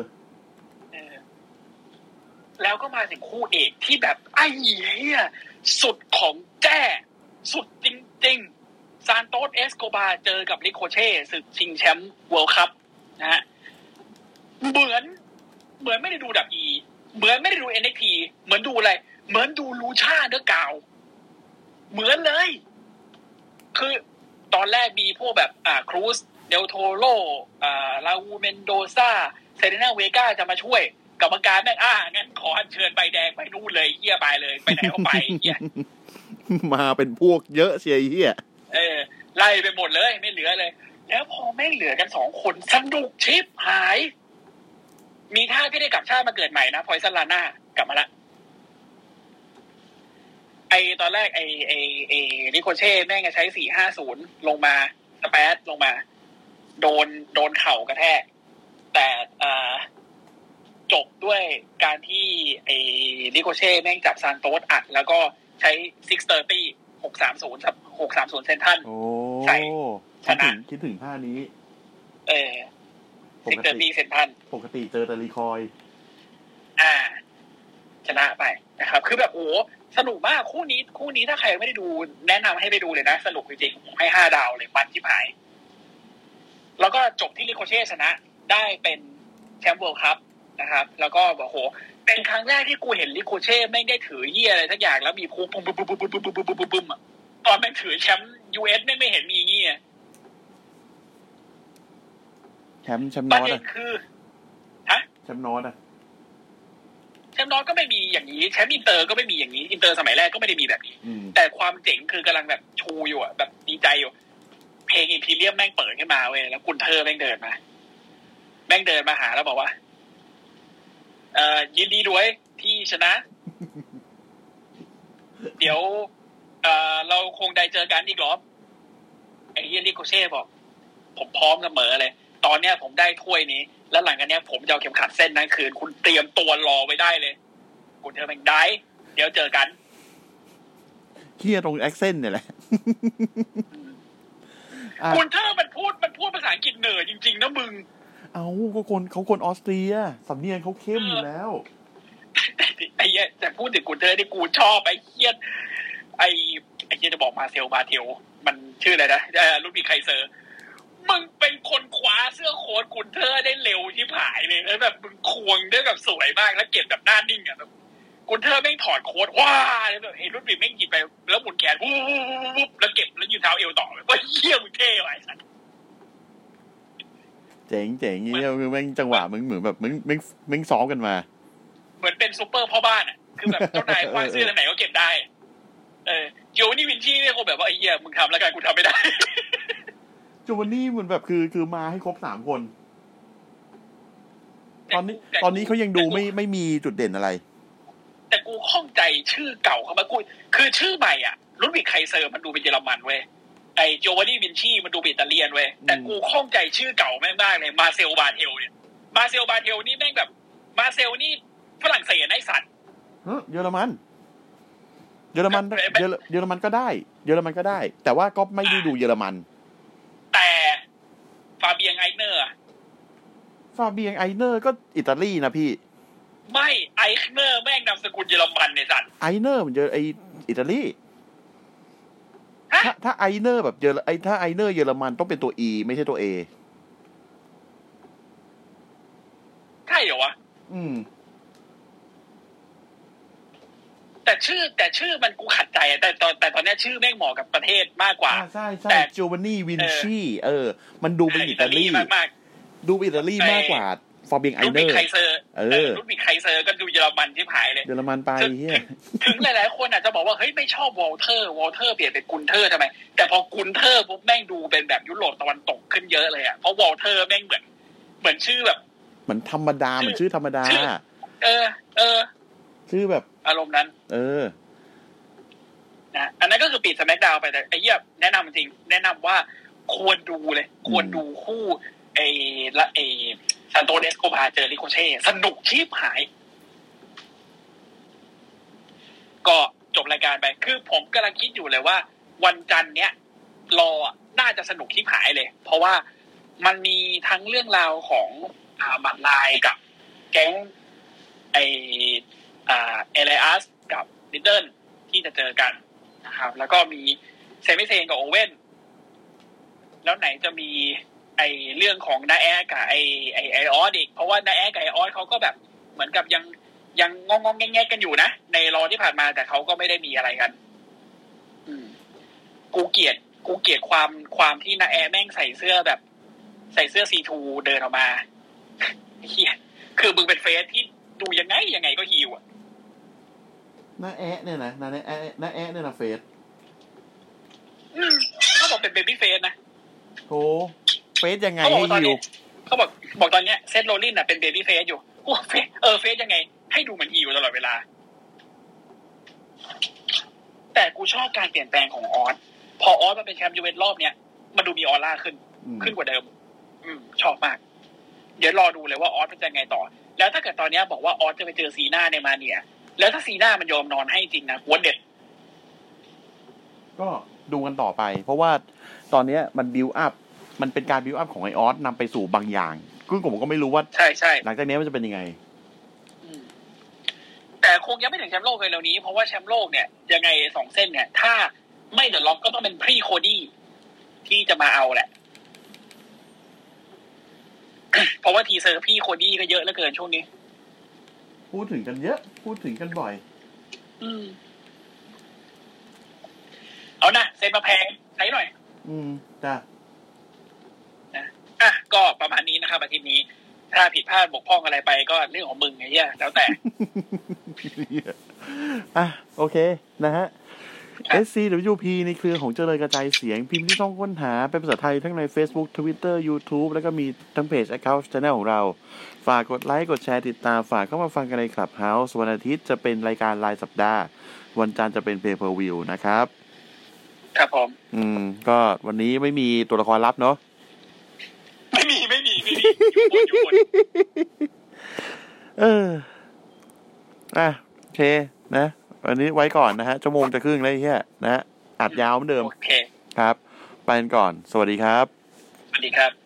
เออแล้วก็มาถึงคู่เอกที่แบบไอ้เหี้ยสุดของแจ้สุดจริง ๆ ซานโตสเอสโกบาเจอกับริโคเช่ศึกชิงแชมป์ World Cup นะฮะเหมือนเหมือนไม่ได้ดู WWE เหมือนไม่ได้ดู NXT เหมือนดูอะไร เหมือนดู Lucha Underground เหมือนเลย คือตอนแรกมีพวกแบบอ่าครูส เดลโทโรอ่าลาอูเมนโดซาเซเรนาเวกาจะมาช่วยกรรมการแม่งอ่างั้นขออัญเชิญใบแดงไปนู่นเลยเฮียไปเลยไปไหนก็ไปเฮียมาเป็นพวกเยอะเชียร์ไอ้เฮียเออ ไล่ไปหมดเลยไม่เหลือเลย แล้วพอแม่งเหลือกันสองคนสนุกชิปหาย มีท่าที่ได้กลับชาติมาเกิดใหม่นะ poisonrana กลับมาละไอตอนแรกไอไอไอริโคเช่แม่งจะใช้สี่ห้าศูนย์ลงมา splash ลงมา โดนโดนเข่ากระแทก แต่อ่าจบด้วยการที่ไอริโคเช่แม่งจับซานโตสอัด แล้วก็ใช้ six thirtyหกสามศูนย์หกสามศูนย์เซนทันโอ้ใช่คิดถึงชนะคิดถึงท่านี้ เออ six thirty senton ปกติเจอแต่รีคอย อ่า ชนะไปนะครับ คือแบบโอ้โหสนุกมากคู่นี้ คู่นี้ถ้าใครไม่ได้ดู แนะนำให้ไปดูเลยนะ สนุกจริงๆผมให้ห้าดาวเลยมันที่หาย แล้วก็จบที่ริโคเช่ชนะได้เป็นแชมป์ World Cup นะครับ แล้วก็บอกโห เป็นครั้งแรกที่กูเห็นลิโคเช่ไม่ได้ถือเยี่ยอะไรทักอย่างแล้วมีพุ่งพุ่งปุ๊บปุ๊บปุ๊บปุ๊บปุ๊บปุ๊บปุ๊บปุ๊บอะตอนแม่งถือแชมป์ยูเอสไม่ไม่เห็นมีเงี้ยแชมป์แชมป์ปนระอตเด็อะนคือฮะแชมป์นอตอะแชมป์น้อยก็ไม่มีอย่างนี้แชมป์อินเตอร์ก็ไม่มีอย่างนี้อินเตอร์สมัยแรกก็ไม่ได้มีแบบนี้อืมแต่ความเจ๋งคือกำลังแบบชูอยู่อะแบบดีใจอยู่ เพลงอินพีเรียมแม่งเปิดขึ้นมาเว้ยแล้วกุนเทอแม่งเดินมา แม่งเดินมาหาแล้วบอกว่า เอ่อยินดีด้วยที่ชนะ เดี๋ยว เอ่อเราคงได้เจอกันอีกรอบไอ้เฮียริโกเช่บอก ผมพร้อมเสมอเลย ตอนเนี้ยผมได้ถ้วยนี้ แล้วหลังจากเนี้ยผมจะเอาเข็มขัดเส้นนั้นคืน คุณเตรียมตัวรอไว้ได้เลยกุนเทอแม่งได้ เดี๋ยวเจอกันเฮียตรงแอคเซนต์เนี่ยแหละ คุณเธอมันพูดมันพูดภาษาอังกฤษเหนือจริง ๆ นะมึง เอาก็คนเขาคนออสเตรียสำเนียงเขาเข้มอยู่แล้วไอ้เหี้ยแต่พูดถึงกูเธอที่กูชอบไอ้เคียดไอ้ไอ้เคียจะบอกมาเซลมาเทลมันชื่ออะไรนะเอ่อรุ่นมีใครเซอร์มึงเป็นคนคว้าเสื้อโค้ทกุนเทอร์ได้เร็วที่ผายเลยแล้วแบบมึงควงได้แบบสวยมากแล้วเก็บแบบหน้านิ่งอะแบบ กุนเทอร์แม่งถอดโค้ทว้าแล้วแบบเห็นรุ่นปีแม่งหยิบไป แล้วหมุนแขนวูบวูบวูบวูบแล้วเก็บแล้วยืนเท้าเอวต่อแบบว่าเยี่ยมึงเท่ว่ะไอ้สัสเจ๋งเจ๋งเงี้ยคือแม่งจังหวะมึงเหมือนแบบมึงมึงมึงซ้อมกันมา เหมือนเป็นซูเปอร์พ่อบ้านอะ คือแบบเจ้านายคว้าเสื้อทางไหนก็เก็บได้ เออโจนี่วินชี่เนี่ยคงแบบว่าไอ้เหี้ยมึงทำแล้วกันกูทำไม่ได้จูวันนี่มันแบบคือคือมาให้ครบสามคน ตอนนี้แต่ตอนนี้เขายังดูแต่กูไม่ไม่มีจุดเด่นอะไร แต่กูข้องใจชื่อเก่าเขามากูคือชื่อใหม่อะลุดวิกไคเซอร์มันดูเป็นเยอรมันเว้ยไอโจวานี่วินชี่มันดูเป็นอิตาเลียนเว้ยแต่กูข้องใจชื่อเก่าแม่งมากเลยมาเซลบาเทลเนี่ยมาเซลบาเทลนี่แม่งแบบ มาเซลนี่ฝรั่งเศสไอสัตว์เฮ้ยเยอรมัน เยอรมันเอ้ยไม่เยอรเยอรมันก็ได้ เยอรมันก็ได้ แต่ว่าก็ไม่ได้ดูเยอรมัน แต่ฟาเบียงไอเนอร์อะฟาเบียงไอเนอร์ก็อิตาลีนะพี่ ไม่ไอเนอร์แม่งนามสกุลเยอรมันเนี่ยสัตว์ไอเนอร์มันเยอไออิตาลีฮะถ้าถ้าไอเนอร์แบบเยอรไอถ้าไอเนอร์เยอรมันต้องเป็นตัว E ไม่ใช่ตัว A ใช่เหรอวะ อืม แต่ชื่อ แต่ชื่อมันกูขัดใจอะแต่ตอนแต่ตอนเนี้ยชื่อแม่งเหมาะกับประเทศมากกว่าอ่าใช่ใช่แต่จูวานนี่วินชีเออ มันดูเป็นอิตาลีมากมากดูเป็นอิตาลีมากกว่า ฟาเบียงไอรุ่นเนบิอกร์ไคเซอร์เออรุ่นบิกไคเซอร์ก็ดูเยอรมันที่หายเลย เยอรมันไปถึงเฮียถึงหลาย ๆ คนอาจจะบอกว่า เฮ้ย ไม่ชอบวอลเทอร์ วอลเทอร์เปลี่ยนเป็นกุนเทอร์ทำไม แต่พอกุนเทอร์ปุ๊บแม่งดูเป็นแบบยุโรปตะวันตกขึ้นเยอะเลยอะเพราะวอลเทอร์แม่งเหมือนเหมือนชื่อแบบ เหมือนธรรมดาเหมือนชื่อธรรมดาชื่อเออ เออ ชื่อแบบ อารมณ์นั้น เออนะอันนั้นก็คือปิดสแมกดาวไปแต่ไอ้เหี้ยแนะนำจริง แนะนำว่าควรดูเลย ควรดูคู่ไอ้ละไอ้ ซันโตเดสโกพาเจอริโคเช่สนุกชีพหาย ก็จบรายการไป คือผมกำลังคิดอยู่เลยว่า วันจันทร์เนี้ยรอน่าจะสนุกที่หายเลย เพราะว่ามันมีทั้งเรื่องราวของอาบัตรลายกับแก๊งไอเอเลอัสกับริดเดิ้ลที่จะเจอกันนะครับ แล้วก็มีแซมี่เซนกับโอเว่น แล้วไหนจะมี ไอเรื่องของนาแอร์กับไอไอไอออสอีกเพราะว่านาแอร์กับไอออสเขาก็แบบเหมือนกับยังยังงองงๆแงๆกันอยู่นะ ใน Raw ที่ผ่านมาแต่เขาก็ไม่ได้มีอะไรกัน อืม กูเกลียดกูเกลียดความความที่นาแอร์แม่งใส่เสื้อแบบ ใส่เสื้อ see-through เดินออกมาเฮียคือมึงเป็น face ที่ดูยังไงยังไงก็ฮิวอะหน้าแอะเนี่ยนะหน้าแอะหน้าแอะเนี่ยนะ faceอืมเขาบอกเป็น babyface นะโธ face ยังไงเขาบอกให้ว่าตอนฮินี้วเขาบอกบอกตอนเนี้ยเซตโรลลินอะเป็น babyface อยู่กู face เออ face ยังไง ให้ดูเหมือนฮิวตลอดเวลา แต่กูชอบการเปลี่ยนแปลงของออสพอออสมาเป็นแชมป์ US รอบเนี้ยมันดูมีออร่าขึ้นอืมขึ้นกว่าเดิม อืม ชอบมาก เดี๋ยวรอดูเลยว่าออสมันจะไงต่อ แล้วถ้าเกิดตอนเนี้ยบอกว่าออสจะไปเจอซีน่าในมาเนียแล้วถ้าซีน่ามันยอมนอนให้จริงนะหัวเด็ด ก็ดูกันต่อไป เพราะว่าตอนเนี้ยมันบิวอัพ มันเป็นการบิวอัพของไอออสนำไปสู่บางอย่างซึ่งผมก็ไม่รู้ว่าใช่ใช่หลังจากนี้มันจะเป็นยังไงอืมแต่คงยังไม่ถึงแชมป์โลกเลยเร็วนี้ เพราะว่าแชมป์โลกเนี่ยยังไงสองเส้นเนี่ย ถ้าไม่เดอะร็อกก็ต้องเป็นพี่โคดี้ที่จะมาเอาแหละ เพราะว่า teaser พี่โคดี้ก็เยอะเหลือเกินช่วงนี้ พูดถึงกันเยอะ พูดถึงกันบ่อย อืมเอานะเซ็นมาแพงใช้หน่อย อืมจ้ะ อะก็ประมาณนี้นะครับอาทิตย์นี้ ถ้าผิดพลาดบกพร่องอะไรไปก็เรื่องของมึงไอ้เหี้ยแล้วแต่อะโอเคนะฮะครับ SCWP ในเครือของเจริญกระจายเสียงพิมพ์ที่ช่องค้นหาเป็นภาษาไทยทั้งใน Facebook Twitter YouTube แล้วก็มีทั้งเพจ Account Channel ของเรา ฝากกดไลค์ กดแชร์ติดตาม ฝากเข้ามาฟังกันใน Clubhouse วันอาทิตย์จะเป็นรายการรายสัปดาห์ วันจันทร์จะเป็น Pay Per View นะครับ ครับผม อืม ก็วันนี้ไม่มีตัวละครลับเนาะ ไม่มีไม่มีไม่มี อยู่บนอยู่บนเออ อะโอเค นะวันนี้ไว้ก่อนนะฮะชั่วโมงจะครึ่งแล้วไอ้เฮียนะฮะอัดยาวเหมือนเดิม โอเค ครับ ไปกันก่อน สวัสดีครับ สวัสดีครับ